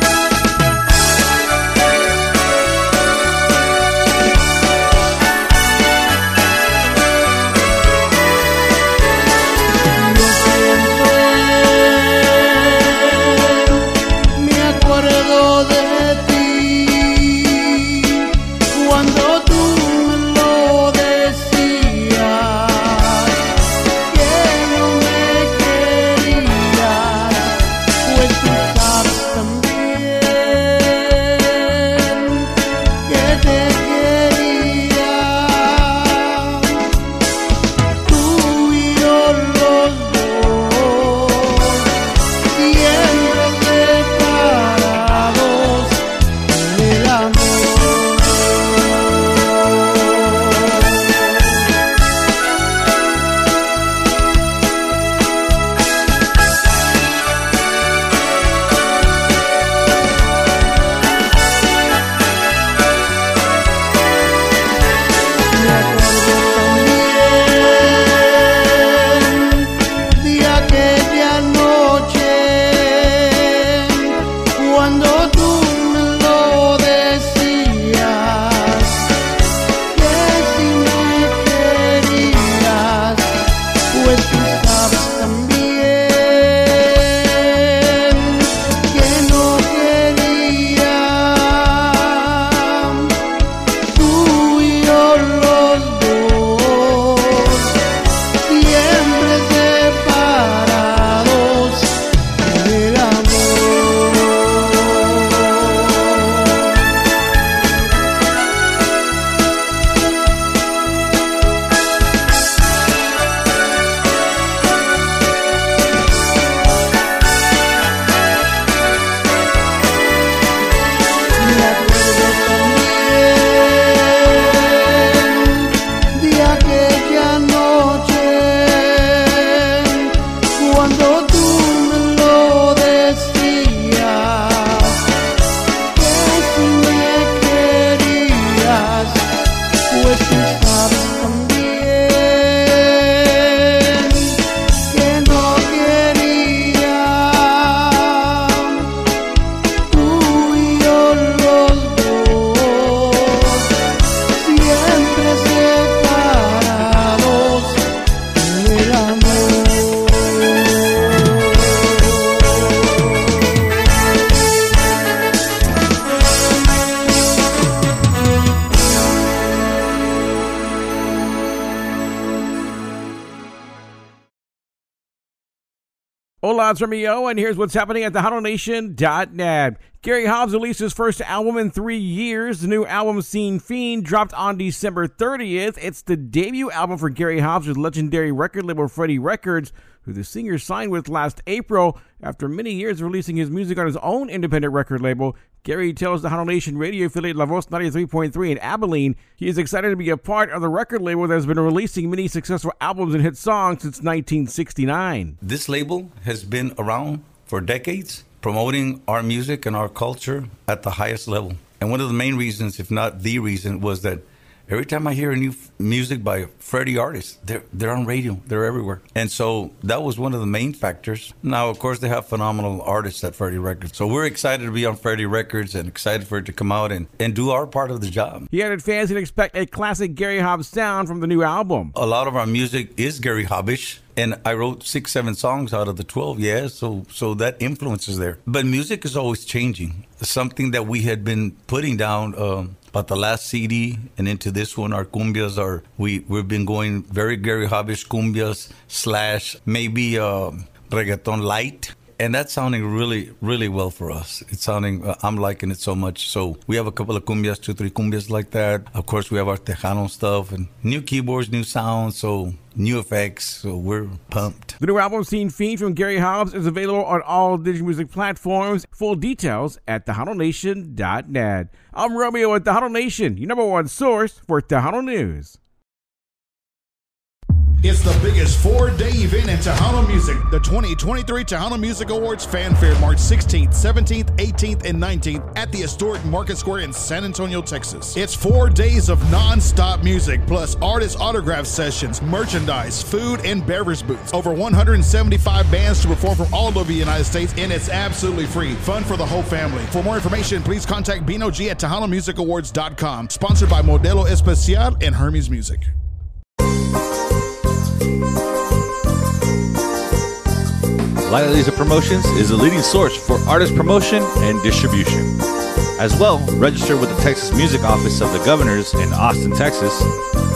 Hola, it's Romeo, and here's what's happening at tejanonation.net. Gary Hobbs released his first album in three years. The new album, Sin Fin, dropped on December 30th. It's the debut album for Gary Hobbs with legendary record label Freddie Records, who the singer signed with last April. After many years releasing his music on his own independent record label, Gary tells the Tejano Nation radio affiliate La Voz 93.3 in Abilene he is excited to be a part of the record label that has been releasing many successful albums and hit songs since 1969. This label has been around for decades, promoting our music and our culture at the highest level. And one of the main reasons, if not the reason, was that every time I hear a new f- music by Freddie artists, they're they're on radio, they're everywhere, and so that was one of the main factors. Now, of course, they have phenomenal artists at Freddie Records, so we're excited to be on Freddie Records and excited for it to come out and and do our part of the job. He added fans can expect a classic Gary Hobbs sound from the new album. A lot of our music is Gary Hobbish. And I wrote six, seven songs out of the twelve, yeah. So, so that influence is there. But music is always changing. Something that we had been putting down um, But the last CD and into this one, our cumbias are we we've been going very Gary Hobbish cumbias slash maybe uh, reggaeton light. And that's sounding really, really well for us. It's sounding, uh, I'm liking it so much. So we have a couple of cumbias, two, three cumbias like that. Of course, we have our Tejano stuff and new keyboards, new sounds. So new effects. So we're pumped. The new album, Sin Fin from Gary Hobbs, is available on all digital music platforms. Full details at TejanoNation.net. I'm Romeo at Tejano Nation, your number one source for Tejano news. It's the biggest four day event in Tejano music, the 2023 Tejano Music Awards Fanfare, March 16th, 17th, 18th, and 19th at the historic Market Square in San Antonio, Texas. It's four days of non stop music, plus artist autograph sessions, merchandise, food, and beverage booths. Over 175 bands to perform from all over the United States, and it's absolutely free. Fun for the whole family. For more information, please contact Bino G at TejanoMusicAwards.com. Sponsored by Modelo Especial and Hermes Music. Lila Lisa Promotions is a leading source for artist promotion and distribution. As well, registered with the Texas Music Office of the Governors in Austin, Texas.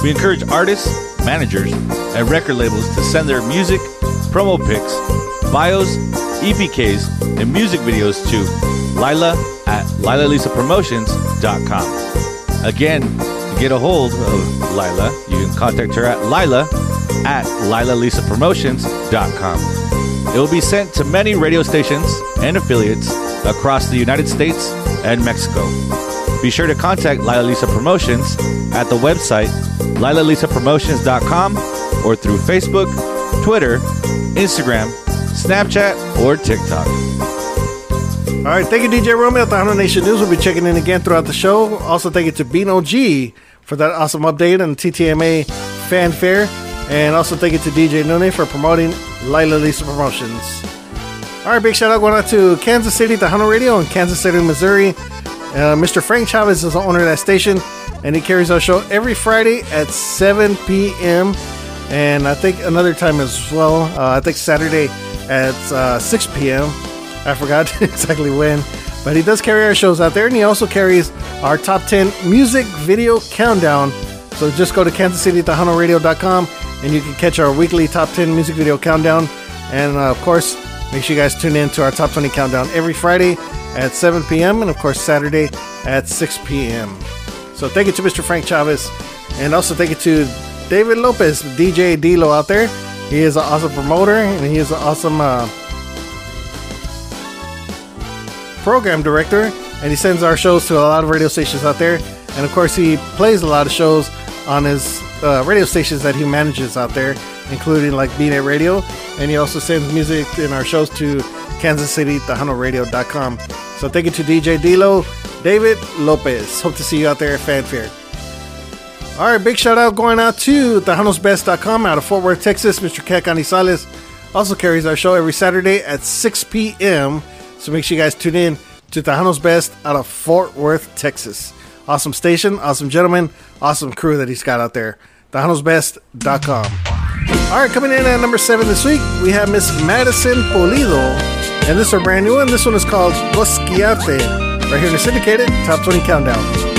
We encourage artists, managers, and record labels to send their music, promo pics, bios, EPKs, and music videos to Lila at LilaLisaPromotions.com. Again, get a hold of Lila, you can contact her at Lila at LilaLisaPromotions.com. It will be sent to many radio stations and affiliates across the United States and Mexico. Be sure to contact Lila Lisa Promotions at the website lilalisapromotions.com or through Facebook, Twitter, Instagram, Snapchat, or TikTok. All right, thank you, DJ Romeo Tejano Nation News. We'll be checking in again throughout the show. Also, thank you to Bino G for that awesome update on TTMA fanfare. And also, thank you to DJ Nune for promoting Lila Lisa Promotions. All right, big shout out going out to Kansas City, Tejano Radio in Kansas City, Missouri. Uh, Mr. Frank Chavez is the owner of that station, and he carries our show every Friday at 7 p.m. And I think another time as well. Uh, I think Saturday at uh, 6 p.m. I forgot exactly when. But he does carry our shows out there, and he also carries our top 10 music video countdown. So just go to kansascitytejanoradio.com and you can catch our weekly top 10 music video countdown. And uh, of course, make sure you guys tune in to our top 20 countdown every Friday at 7 p.m. and of course Saturday at 6 p.m. So thank you to Mr. Frank Chavez, and also thank you to David Lopez, DJ Dilo out there. He is an awesome promoter, and he is an awesome uh, program director, and he sends our shows to a lot of radio stations out there. And of course, he plays a lot of shows on his uh, radio stations that he manages out there, including like B-Net Radio, and he also sends music in our shows to Kansas City, TejanoRadio.com. So thank you to DJ Dilo, David Lopez. Hope to see you out there at Fanfare. All right, big shout out going out to Tejano'sBest.com out of Fort Worth, Texas. Mr. Kat Canizales also carries our show every Saturday at 6 p.m. So make sure you guys tune in to Tejano's Best out of Fort Worth, Texas. Awesome station, awesome gentleman, awesome crew that he's got out there. Tejano'sBest.com. All right, coming in at number seven this week, we have Miss Madison Pulido. And this is our brand new one. This one is called Bosquiate. Right here in the syndicated Top 20 Countdown.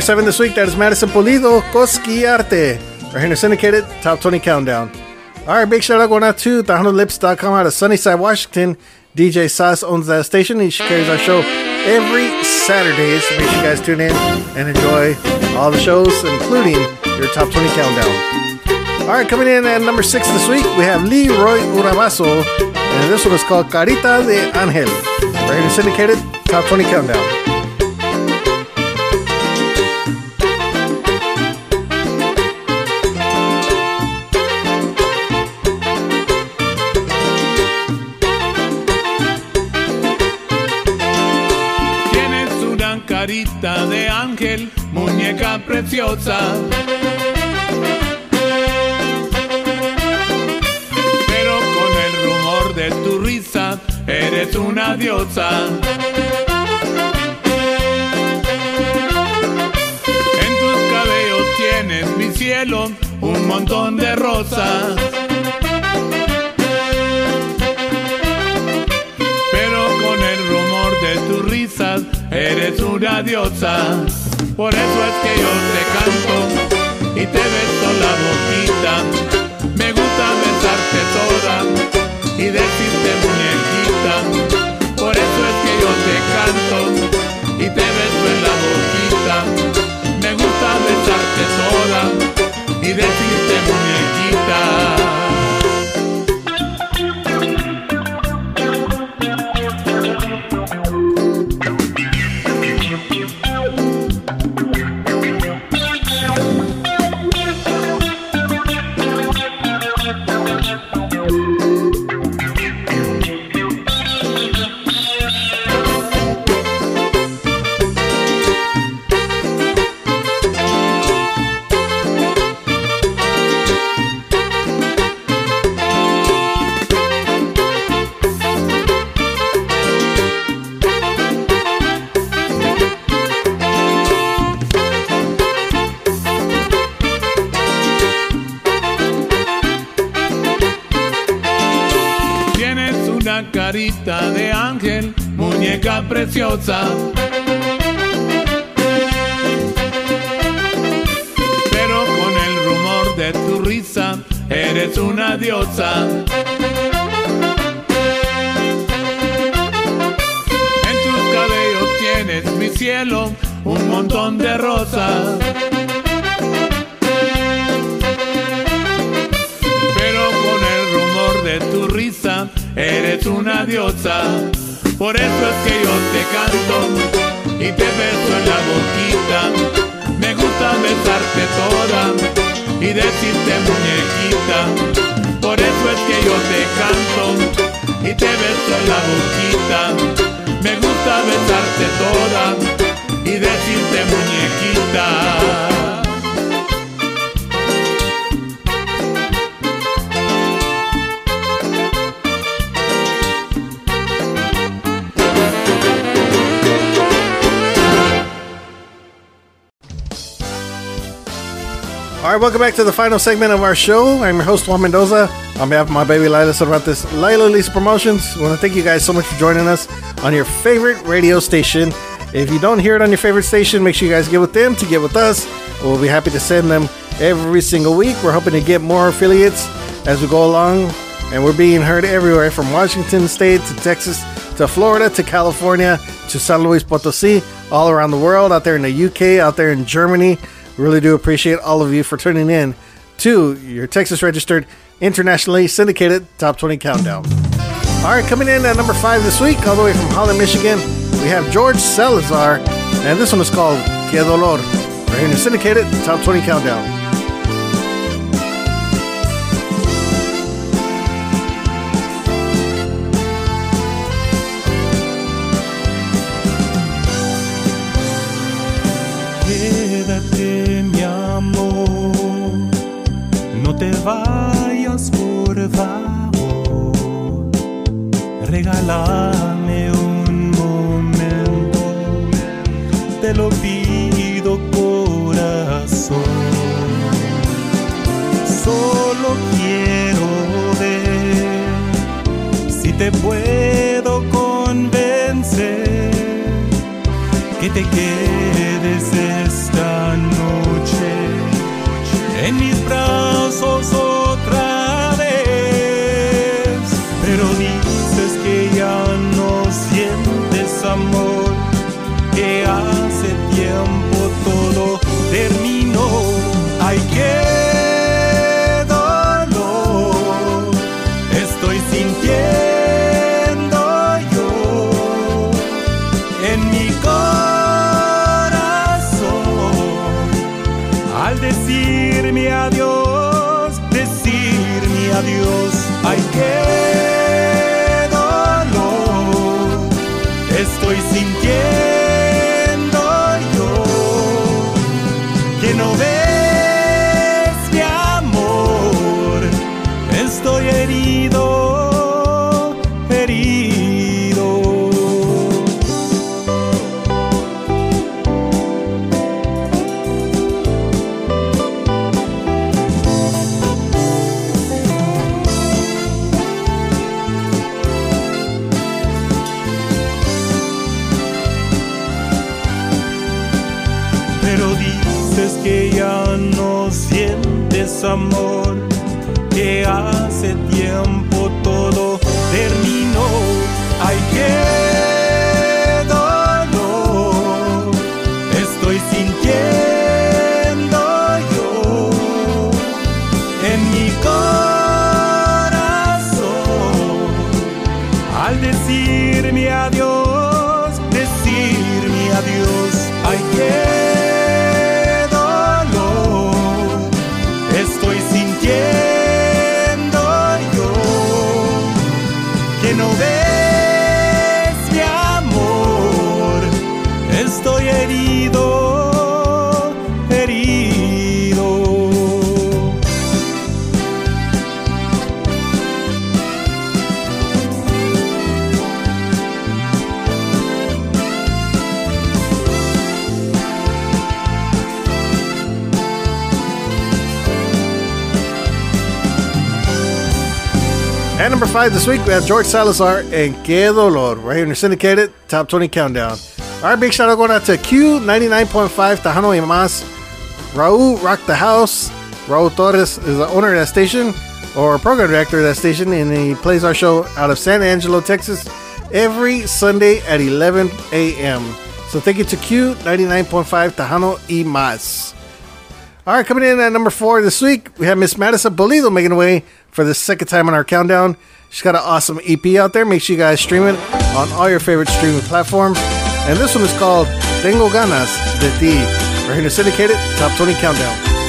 Number seven this week, that is Madison Pulido, Cosquiarte. Right here in the syndicated top 20 countdown. All right, big shout out going out to TejanoLips.com out of Sunnyside, Washington. DJ Sauce owns that station. And he carries our show every Saturday. So make sure you guys tune in and enjoy all the shows, including your top 20 countdown. All right, coming in at number six this week, we have Leroy Urabaso, and this one is called Carita de Angel. Right here in syndicated top 20 countdown. Preciosa. Pero con el rumor de tu risa, eres una diosa. En tus cabellos tienes mi cielo, un montón de rosas. Pero con el rumor de tus risas eres una diosa. Por eso es que yo te canto preciosa. Pero con el rumor de tu risa, eres una diosa. En tus cabellos tienes mi cielo, un montón de rosas. Pero con el rumor de tu risa, eres una diosa. Por eso es que yo te canto y te beso en la boquita. Me gusta besarte toda y decirte muñequita. Por eso es que yo te canto y te beso en la boquita. Me gusta besarte toda y decirte muñequita. All right, welcome back to the final segment of our show. I'm your host, Juan Mendoza. On behalf of my baby Lila Cervantes, Lila Lisa Promotions, I want to thank you guys so much for joining us on your favorite radio station. If you don't hear it on your favorite station, make sure you guys get with them to get with us. We'll be happy to send them every single week. We're hoping to get more affiliates as we go along, and we're being heard everywhere from Washington State to Texas to Florida to California to San Luis Potosi, all around the world, out there in the UK, out there in Germany. Really do appreciate all of you for tuning in to your Texas registered, internationally syndicated Top 20 Countdown. All right, coming in at number five this week, all the way from Holland, Michigan, we have George Salazar, and this one is called Que Dolor. Right here in the syndicated Top 20 Countdown. Vayas por favor. Regálame un momento, te lo pido corazón. Solo quiero ver si te puedo convencer que te quedes esta besos otra vez. Pero dices que ya no sientes amor, que hace tiempo todo terminó. Ay, qué dolor estoy sintiendo this week, we have George Salazar and Que Dolor, right here in your syndicated top 20 countdown. Right, big shout out going out to Q99.5 Tejano y Mas, Raul Rock the House. Raul Torres is the owner of that station or program director of that station, and he plays our show out of San Angelo, Texas, every Sunday at 11 a.m. So thank you to Q99.5 Tejano y Mas. All right, coming in at number four this week, we have Miss Madison Pulido making way for the second time on our countdown. She's got an awesome EP out there. Make sure you guys stream it on all your favorite streaming platforms. And this one is called Tengo Ganas de Ti. We're here to syndicate it, Top 20 Countdown.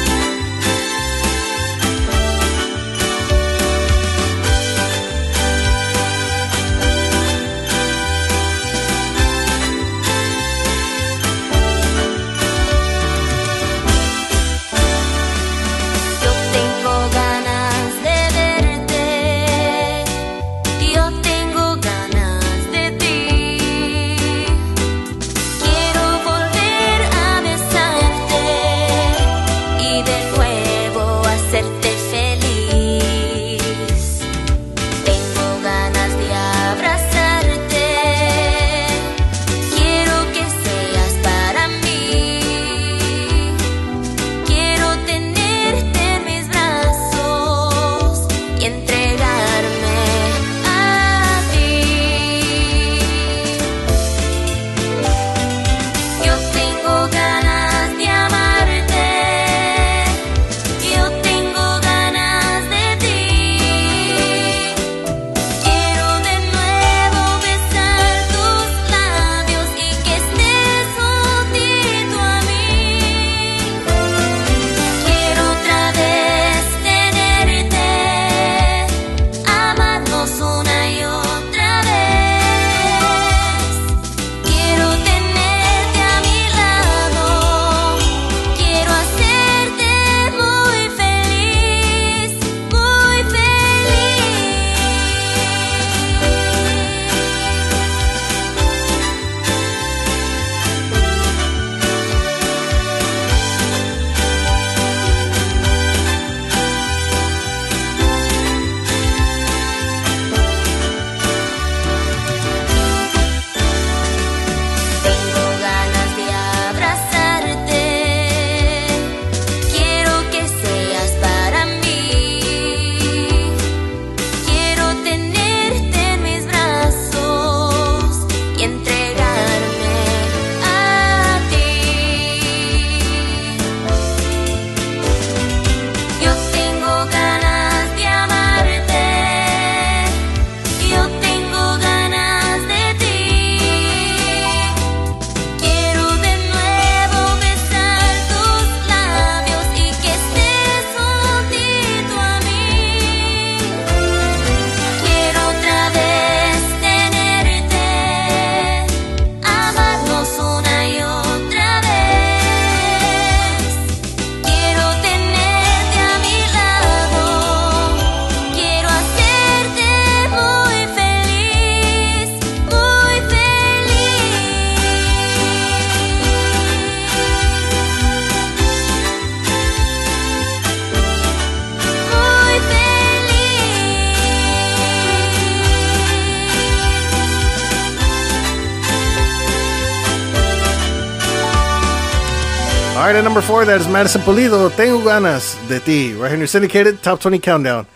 Number four, that is Madison Pulido, Tengo Ganas de Ti, right here in your syndicated Top 20 Countdown.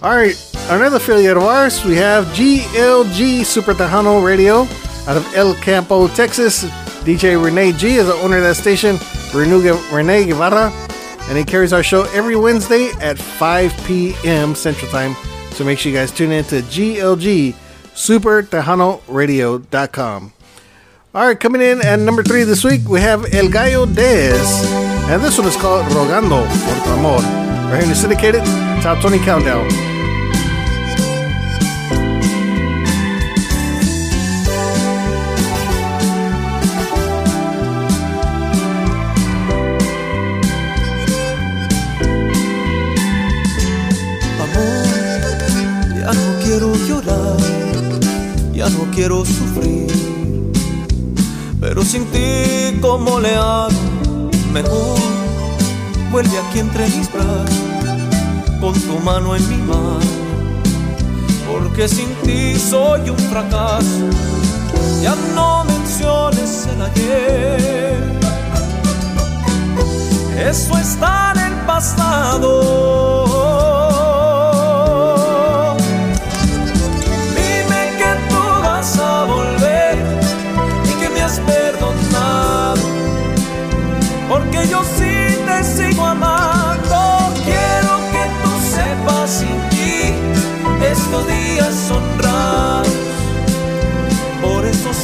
All right, another affiliate of ours, we have GLG Super Tejano Radio out of El Campo, Texas. DJ Renee G is the owner of that station, Renee Guevara, and he carries our show every Wednesday at 5 p.m. Central Time. So make sure you guys tune in to GLG Super Tejano Radio.com. All right, coming in at number three this week, we have El Gallo Dez, and this one is called Rogando por tu amor. Right here in the syndicated Top 20 Countdown. Amor, Ya no quiero llorar, ya no quiero sufrir. Sin ti, ¿cómo le hago? Mejor vuelve aquí entre mis brazos, con tu mano en mi mano. Porque sin ti soy un fracaso. Ya no menciones el ayer. Eso está en el pasado.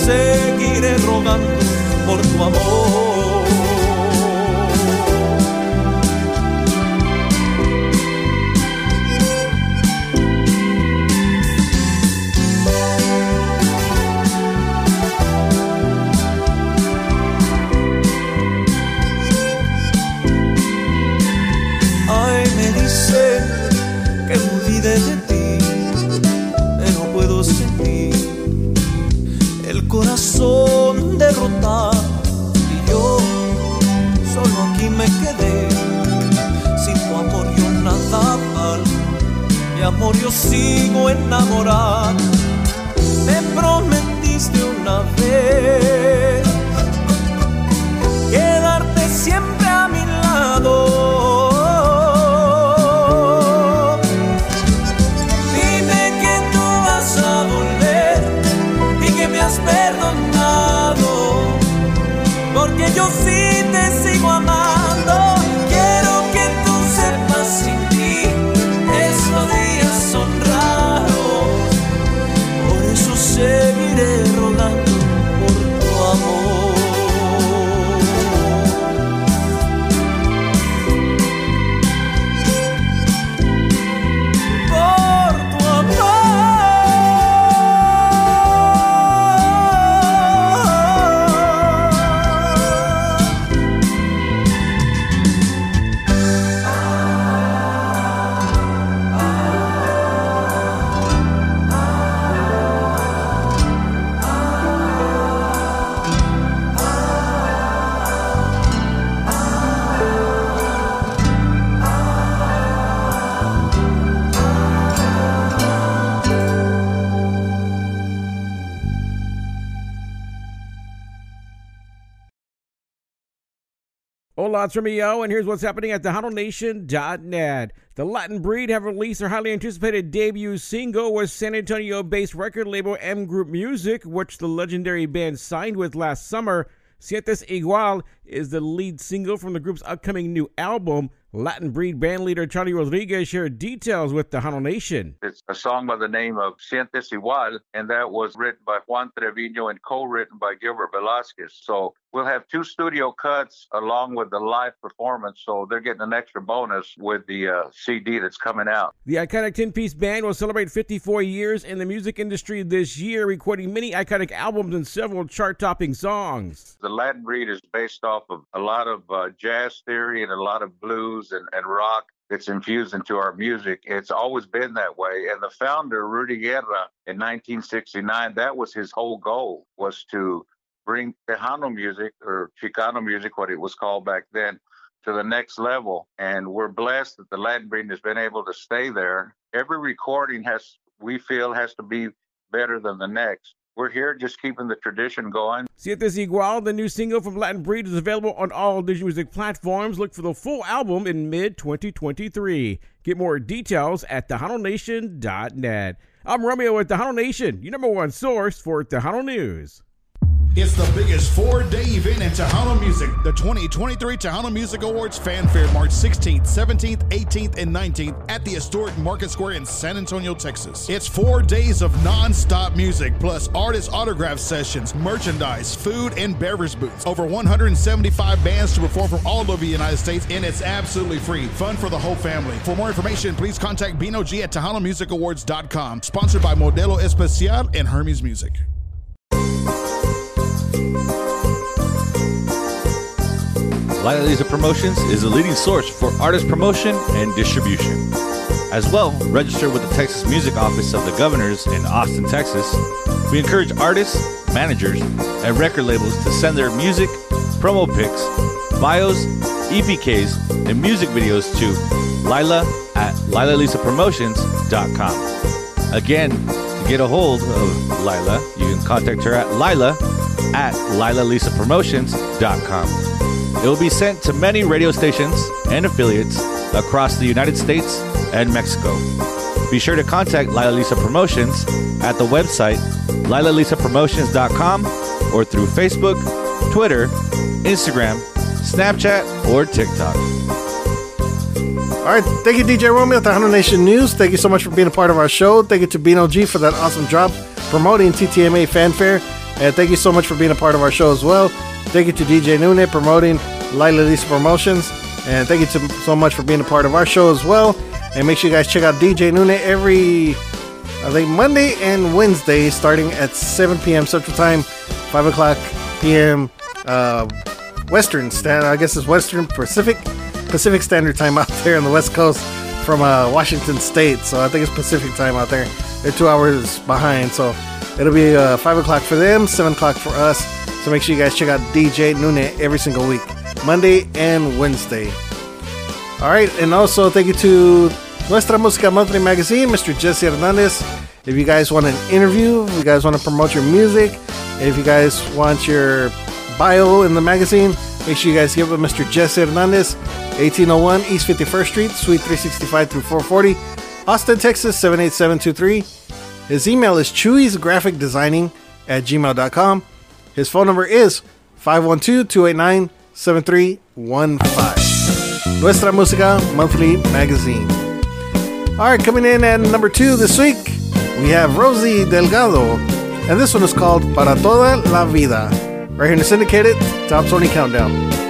Seguiré rogando por tu amor. Yo sigo enamorado. Hola, it's Romeo, and here's what's happening at TejanoNation.net. The Latin Breed have released their highly anticipated debut single with San Antonio-based record label M Group Music, which the legendary band signed with last summer. Sientes Igual is the lead single from the group's upcoming new album. Latin Breed band leader Charlie Rodriguez shared details with Tejano Nation. It's a song by the name of Sientes Igual, and that was written by Juan Trevino and co-written by Gilbert Velasquez. So we'll have two studio cuts along with the live performance, so they're getting an extra bonus with the uh, CD that's coming out. The iconic 10 piece band will celebrate 54 years in the music industry this year, recording many iconic albums and several chart topping songs. The Latin Breed is based off of a lot of uh, jazz theory and a lot of blues and, and rock that's infused into our music. It's always been that way. And the founder, Rudy Guerra, in 1969, that was his whole goal was to bring Tejano music or Chicano music, what it was called back then, to the next level. And we're blessed that the Latin Breed has been able to stay there. Every recording has, we feel, has to be better than the next. we're here just keeping the tradition going. Sientes Igual, the new single from Latin Breed, is available on all digital music platforms. Look for the full album in mid 2023. Get more details at TejanoNation.net. I'm Romeo at Tejano Nation, your number one source for Tejano News. It's the biggest four day event in Tejano music. The 2023 Tejano Music Awards Fanfare, March 16th, 17th, 18th, and 19th at the historic Market Square in San Antonio, Texas. It's four days of non stop music, plus artist autograph sessions, merchandise, food, and beverage booths. Over 175 bands to perform from all over the United States, and it's absolutely free. Fun for the whole family. For more information, please contact Bino G at TejanoMusicAwards.com. Sponsored by Modelo Especial and Hermes Music. Lila Lisa Promotions is a leading source for artist promotion and distribution. As well, register with the Texas Music Office of the Governors in Austin, Texas. We encourage artists, managers, and record labels to send their music, promo pics, bios, EPKs, and music videos to Lila at LilaLisaPromotions.com. Again, get a hold of Lila, you can contact her at Lila at LilaLisaPromotions.com. It will be sent to many radio stations and affiliates across the United States and Mexico. Be sure to contact Lila Lisa Promotions at the website lilalisapromotions.com or through Facebook, Twitter, Instagram, Snapchat, or TikTok. All right, thank you, DJ Romeo at Tejano Nation News. Thank you so much for being a part of our show. Thank you to Bino G for that awesome job promoting TTMA Fanfare. And thank you so much for being a part of our show as well. Thank you to DJ Nune promoting Lila Lisa Promotions. And thank you to, so much for being a part of our show as well. And make sure you guys check out DJ Nune every, I think, Monday and Wednesday, starting at 7 p.m. Central Time, 5 o'clock p.m. Uh, Western. I guess it's Western Pacific Pacific Standard Time out there on the West Coast from uh, Washington State. So I think it's Pacific Time out there. They're two hours behind. So it'll be uh, 5 o'clock for them, 7 o'clock for us. So make sure you guys check out DJ Nune every single week, Monday and Wednesday. All right, and also thank you to Nuestra Música Monthly Magazine, Mr. Jesse Hernandez. If you guys want an interview, if you guys want to promote your music, if you guys want your bio in the magazine, make sure you guys give it Mr. Jesse Hernandez, 1801 East 51st Street, Suite 365 through 440, Austin, Texas 78723. His email is chewiesgraphicdesigning at gmail.com. His phone number is 512-289-7315. Nuestra Música Monthly Magazine. All right, coming in at number two this week, we have Rosie Delgado, and this one is called Para Toda la Vida. Right here in the syndicated Top 20 Countdown.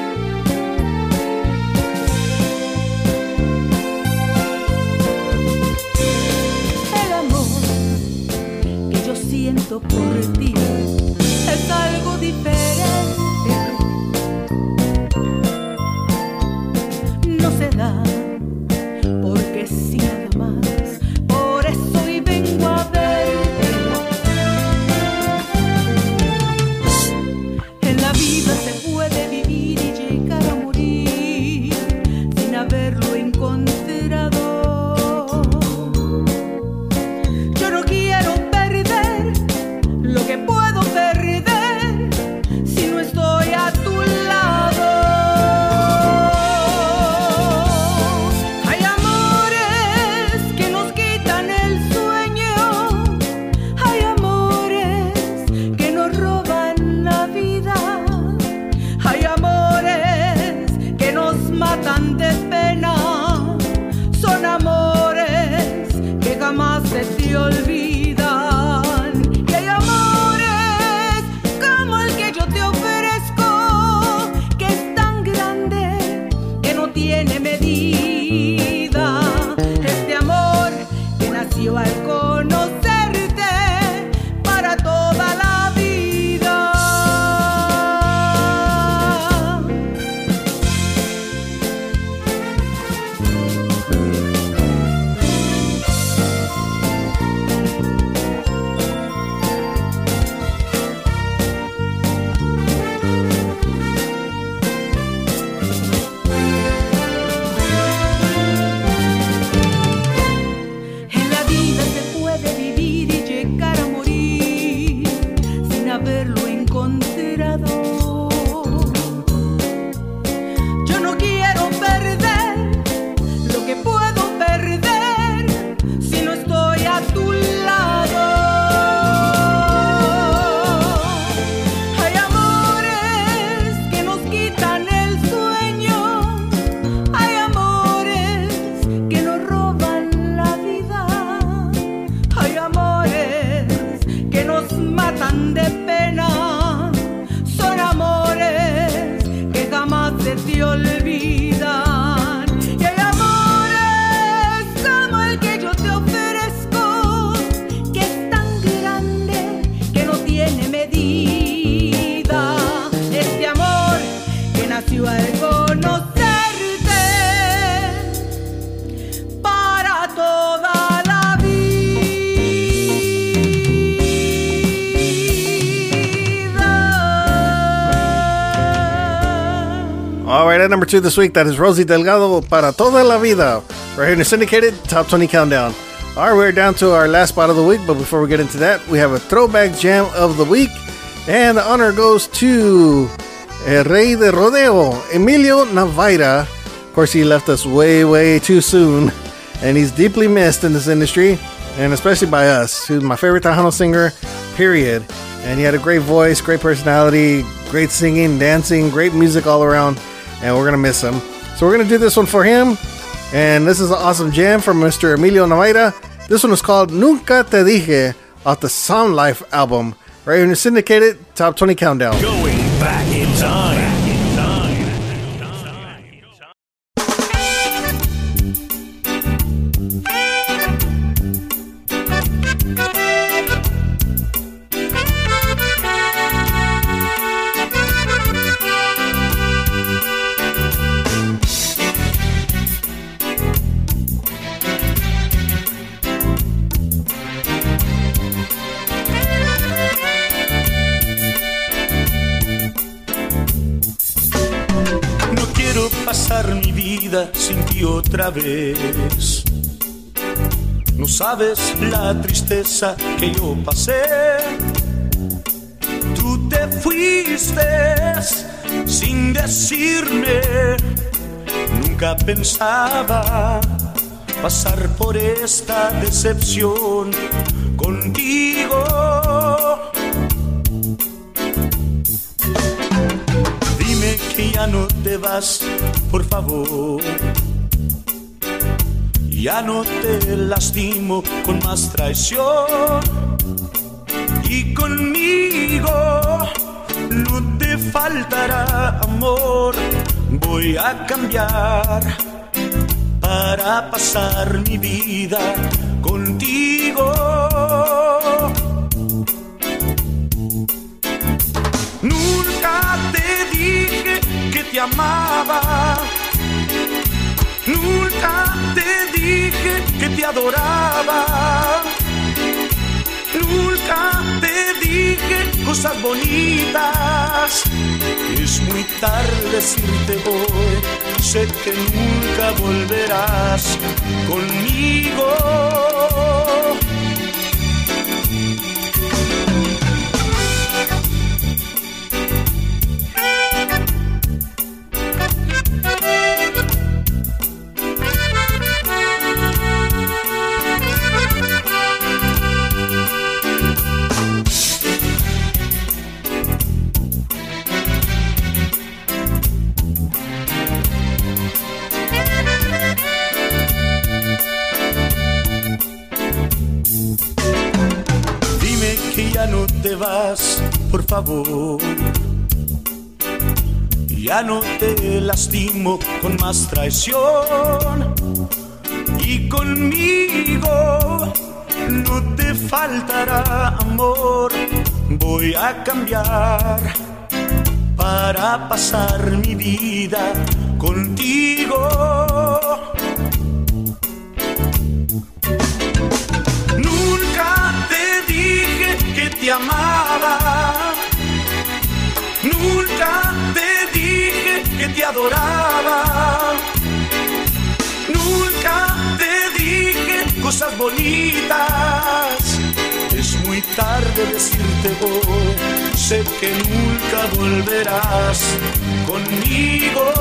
Number two this week, that is Rosie Delgado para toda la vida. Right here in the syndicated top 20 countdown. All right, we're down to our last spot of the week, but before we get into that, we have a throwback jam of the week, and the honor goes to El Rey de Rodeo, Emilio Navaira. Of course, he left us way, way too soon, and he's deeply missed in this industry, and especially by us. He's my favorite Tejano singer, period. And he had a great voice, great personality, great singing, dancing, great music all around, and we're gonna miss him. So we're gonna do this one for him. And this is an awesome jam from Mr. Emilio Navaira. This one is called Nunca Te Dije off the Sound Life album. Right here in the syndicated top 20 countdown. Going No sabes la tristeza que yo pasé. Tú te fuiste sin decirme. Nunca pensaba pasar por esta decepción contigo. Dime que ya no te vas, por favor. Ya no te lastimo con más traición. Y conmigo no te faltará amor. Voy a cambiar para pasar mi vida contigo. Nunca te dije que te amaba. Que te adoraba. Nunca te dije cosas bonitas. Es muy tarde decirte hoy. Sé que nunca volverás conmigo. Favor. Ya no te lastimo con más traición. Y conmigo no te faltará amor. Voy a cambiar para pasar mi vida contigo. Nunca te dije que te adoraba. Nunca te dije cosas bonitas. Es muy tarde decirte hoy. Sé que nunca volverás conmigo.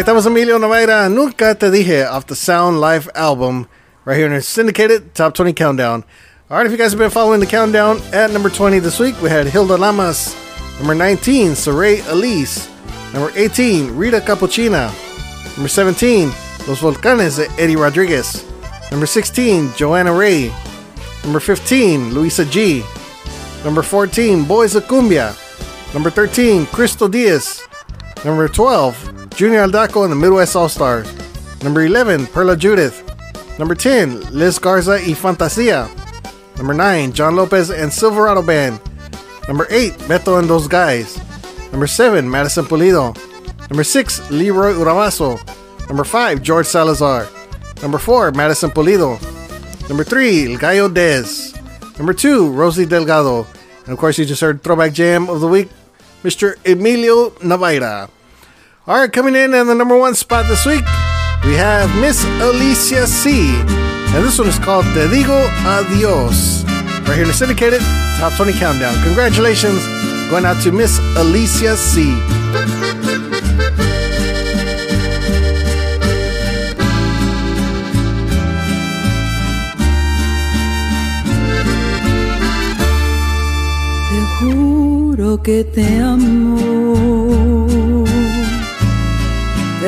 Right, that was Emilio Navaira. Nunca te dije off the Sound Life album, right here in our syndicated top 20 countdown. All right, if you guys have been following the countdown, at number 20 this week we had Hilda Lamas. Number 19, Saray Elise. Number 18, Rita Capuchina. Number 17, Los Volcanes de Eddie Rodriguez. Number 16, Joanna Ray. Number 15, Luisa G. Number 14, Boys of Cumbia. Number 13, Crystal Diaz. Number 12, Junior Aldaco and the Midwest All Stars. Number 11, Perla Judith. Number 10, Liz Garza y Fantasia. Number 9, John Lopez and Silverado Band. Number 8, Beto and Those Guys. Number 7, Madison Pulido. Number 6, Leroy Urabaso. Number 5, George Salazar. Number 4, Madison Pulido. Number 3, El Gallo Dez. Number 2, Rosie Delgado. And of course, you just heard Throwback Jam of the Week, Mr. Emilio Navaira. All right, coming in at the number one spot this week, we have Miss Alicia C. And this one is called Te Digo Adios. Right here in the syndicated Top 20 Countdown. Congratulations going out to Miss Alicia C. Te juro que te amo,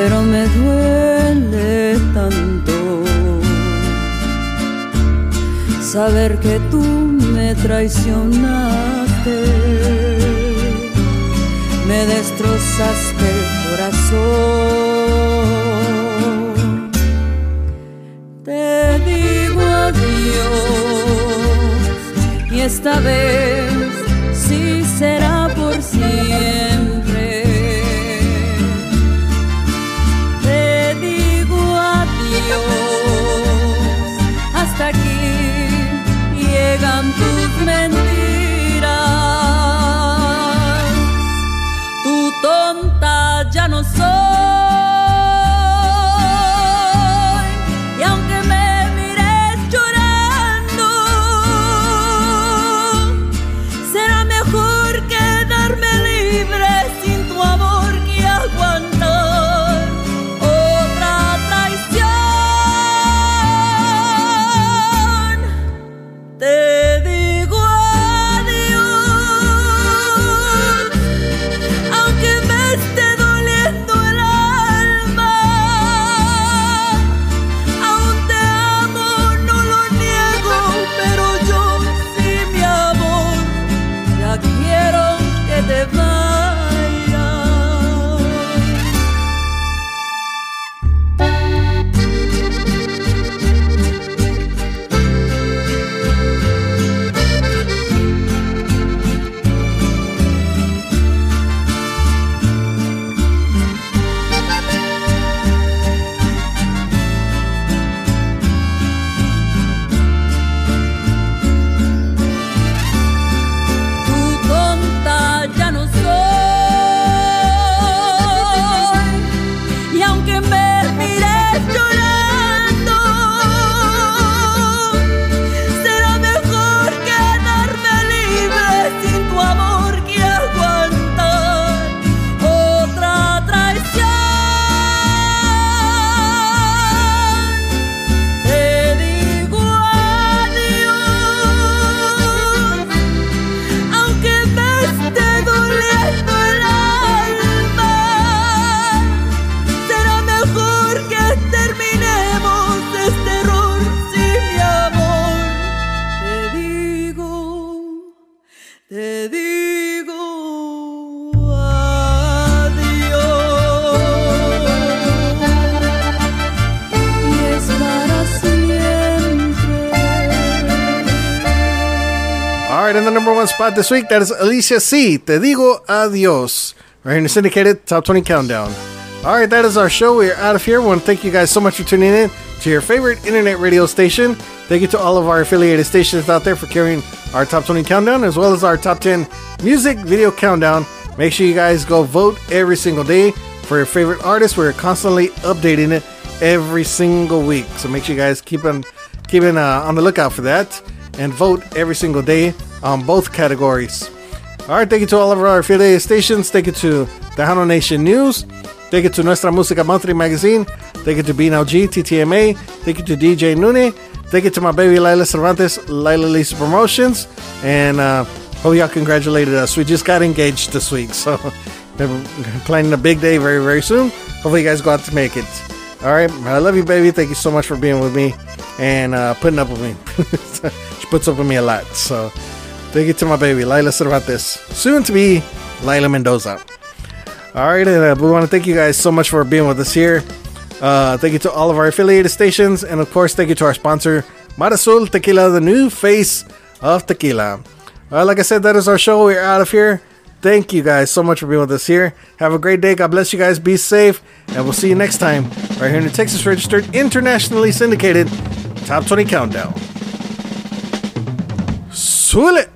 pero me duele tanto saber que tú me traicionaste, me destrozaste el corazón. Te digo adiós y esta vez sí será por siempre. Tus spot this week, that is Alicia C. Te digo adios. Right here in the syndicated top 20 countdown. All right, that is our show. We are out of here. We want to thank you guys so much for tuning in to your favorite internet radio station. Thank you to all of our affiliated stations out there for carrying our top 20 countdown as well as our top 10 music video countdown. Make sure you guys go vote every single day for your favorite artist. We're constantly updating it every single week. So make sure you guys keep on keeping uh, on the lookout for that and vote every single day on both categories. All right, thank you to all of our affiliated stations. Thank you to Tejano Nation News. Thank you to Nuestra Música Monthly Magazine. Thank you to BNLG, TTMA. Thank you to DJ Nune. Thank you to my baby Lila Cervantes, Lila Lisa Promotions. And uh, hope y'all congratulated us. We just got engaged this week, so we're planning a big day very, very soon. Hopefully, you guys go out to make it. All right, I love you, baby. Thank you so much for being with me and uh, putting up with me. she puts up with me a lot. So, thank you to my baby, Lila Cervantes, soon to be Lila Mendoza. All right, and uh, we want to thank you guys so much for being with us here. Uh, thank you to all of our affiliated stations, and of course, thank you to our sponsor, Marasul Tequila, the new face of tequila. Uh, like I said, that is our show. We're out of here. Thank you guys so much for being with us here. Have a great day. God bless you guys. Be safe, and we'll see you next time right here in the Texas Registered, internationally syndicated Top 20 Countdown. Swile it!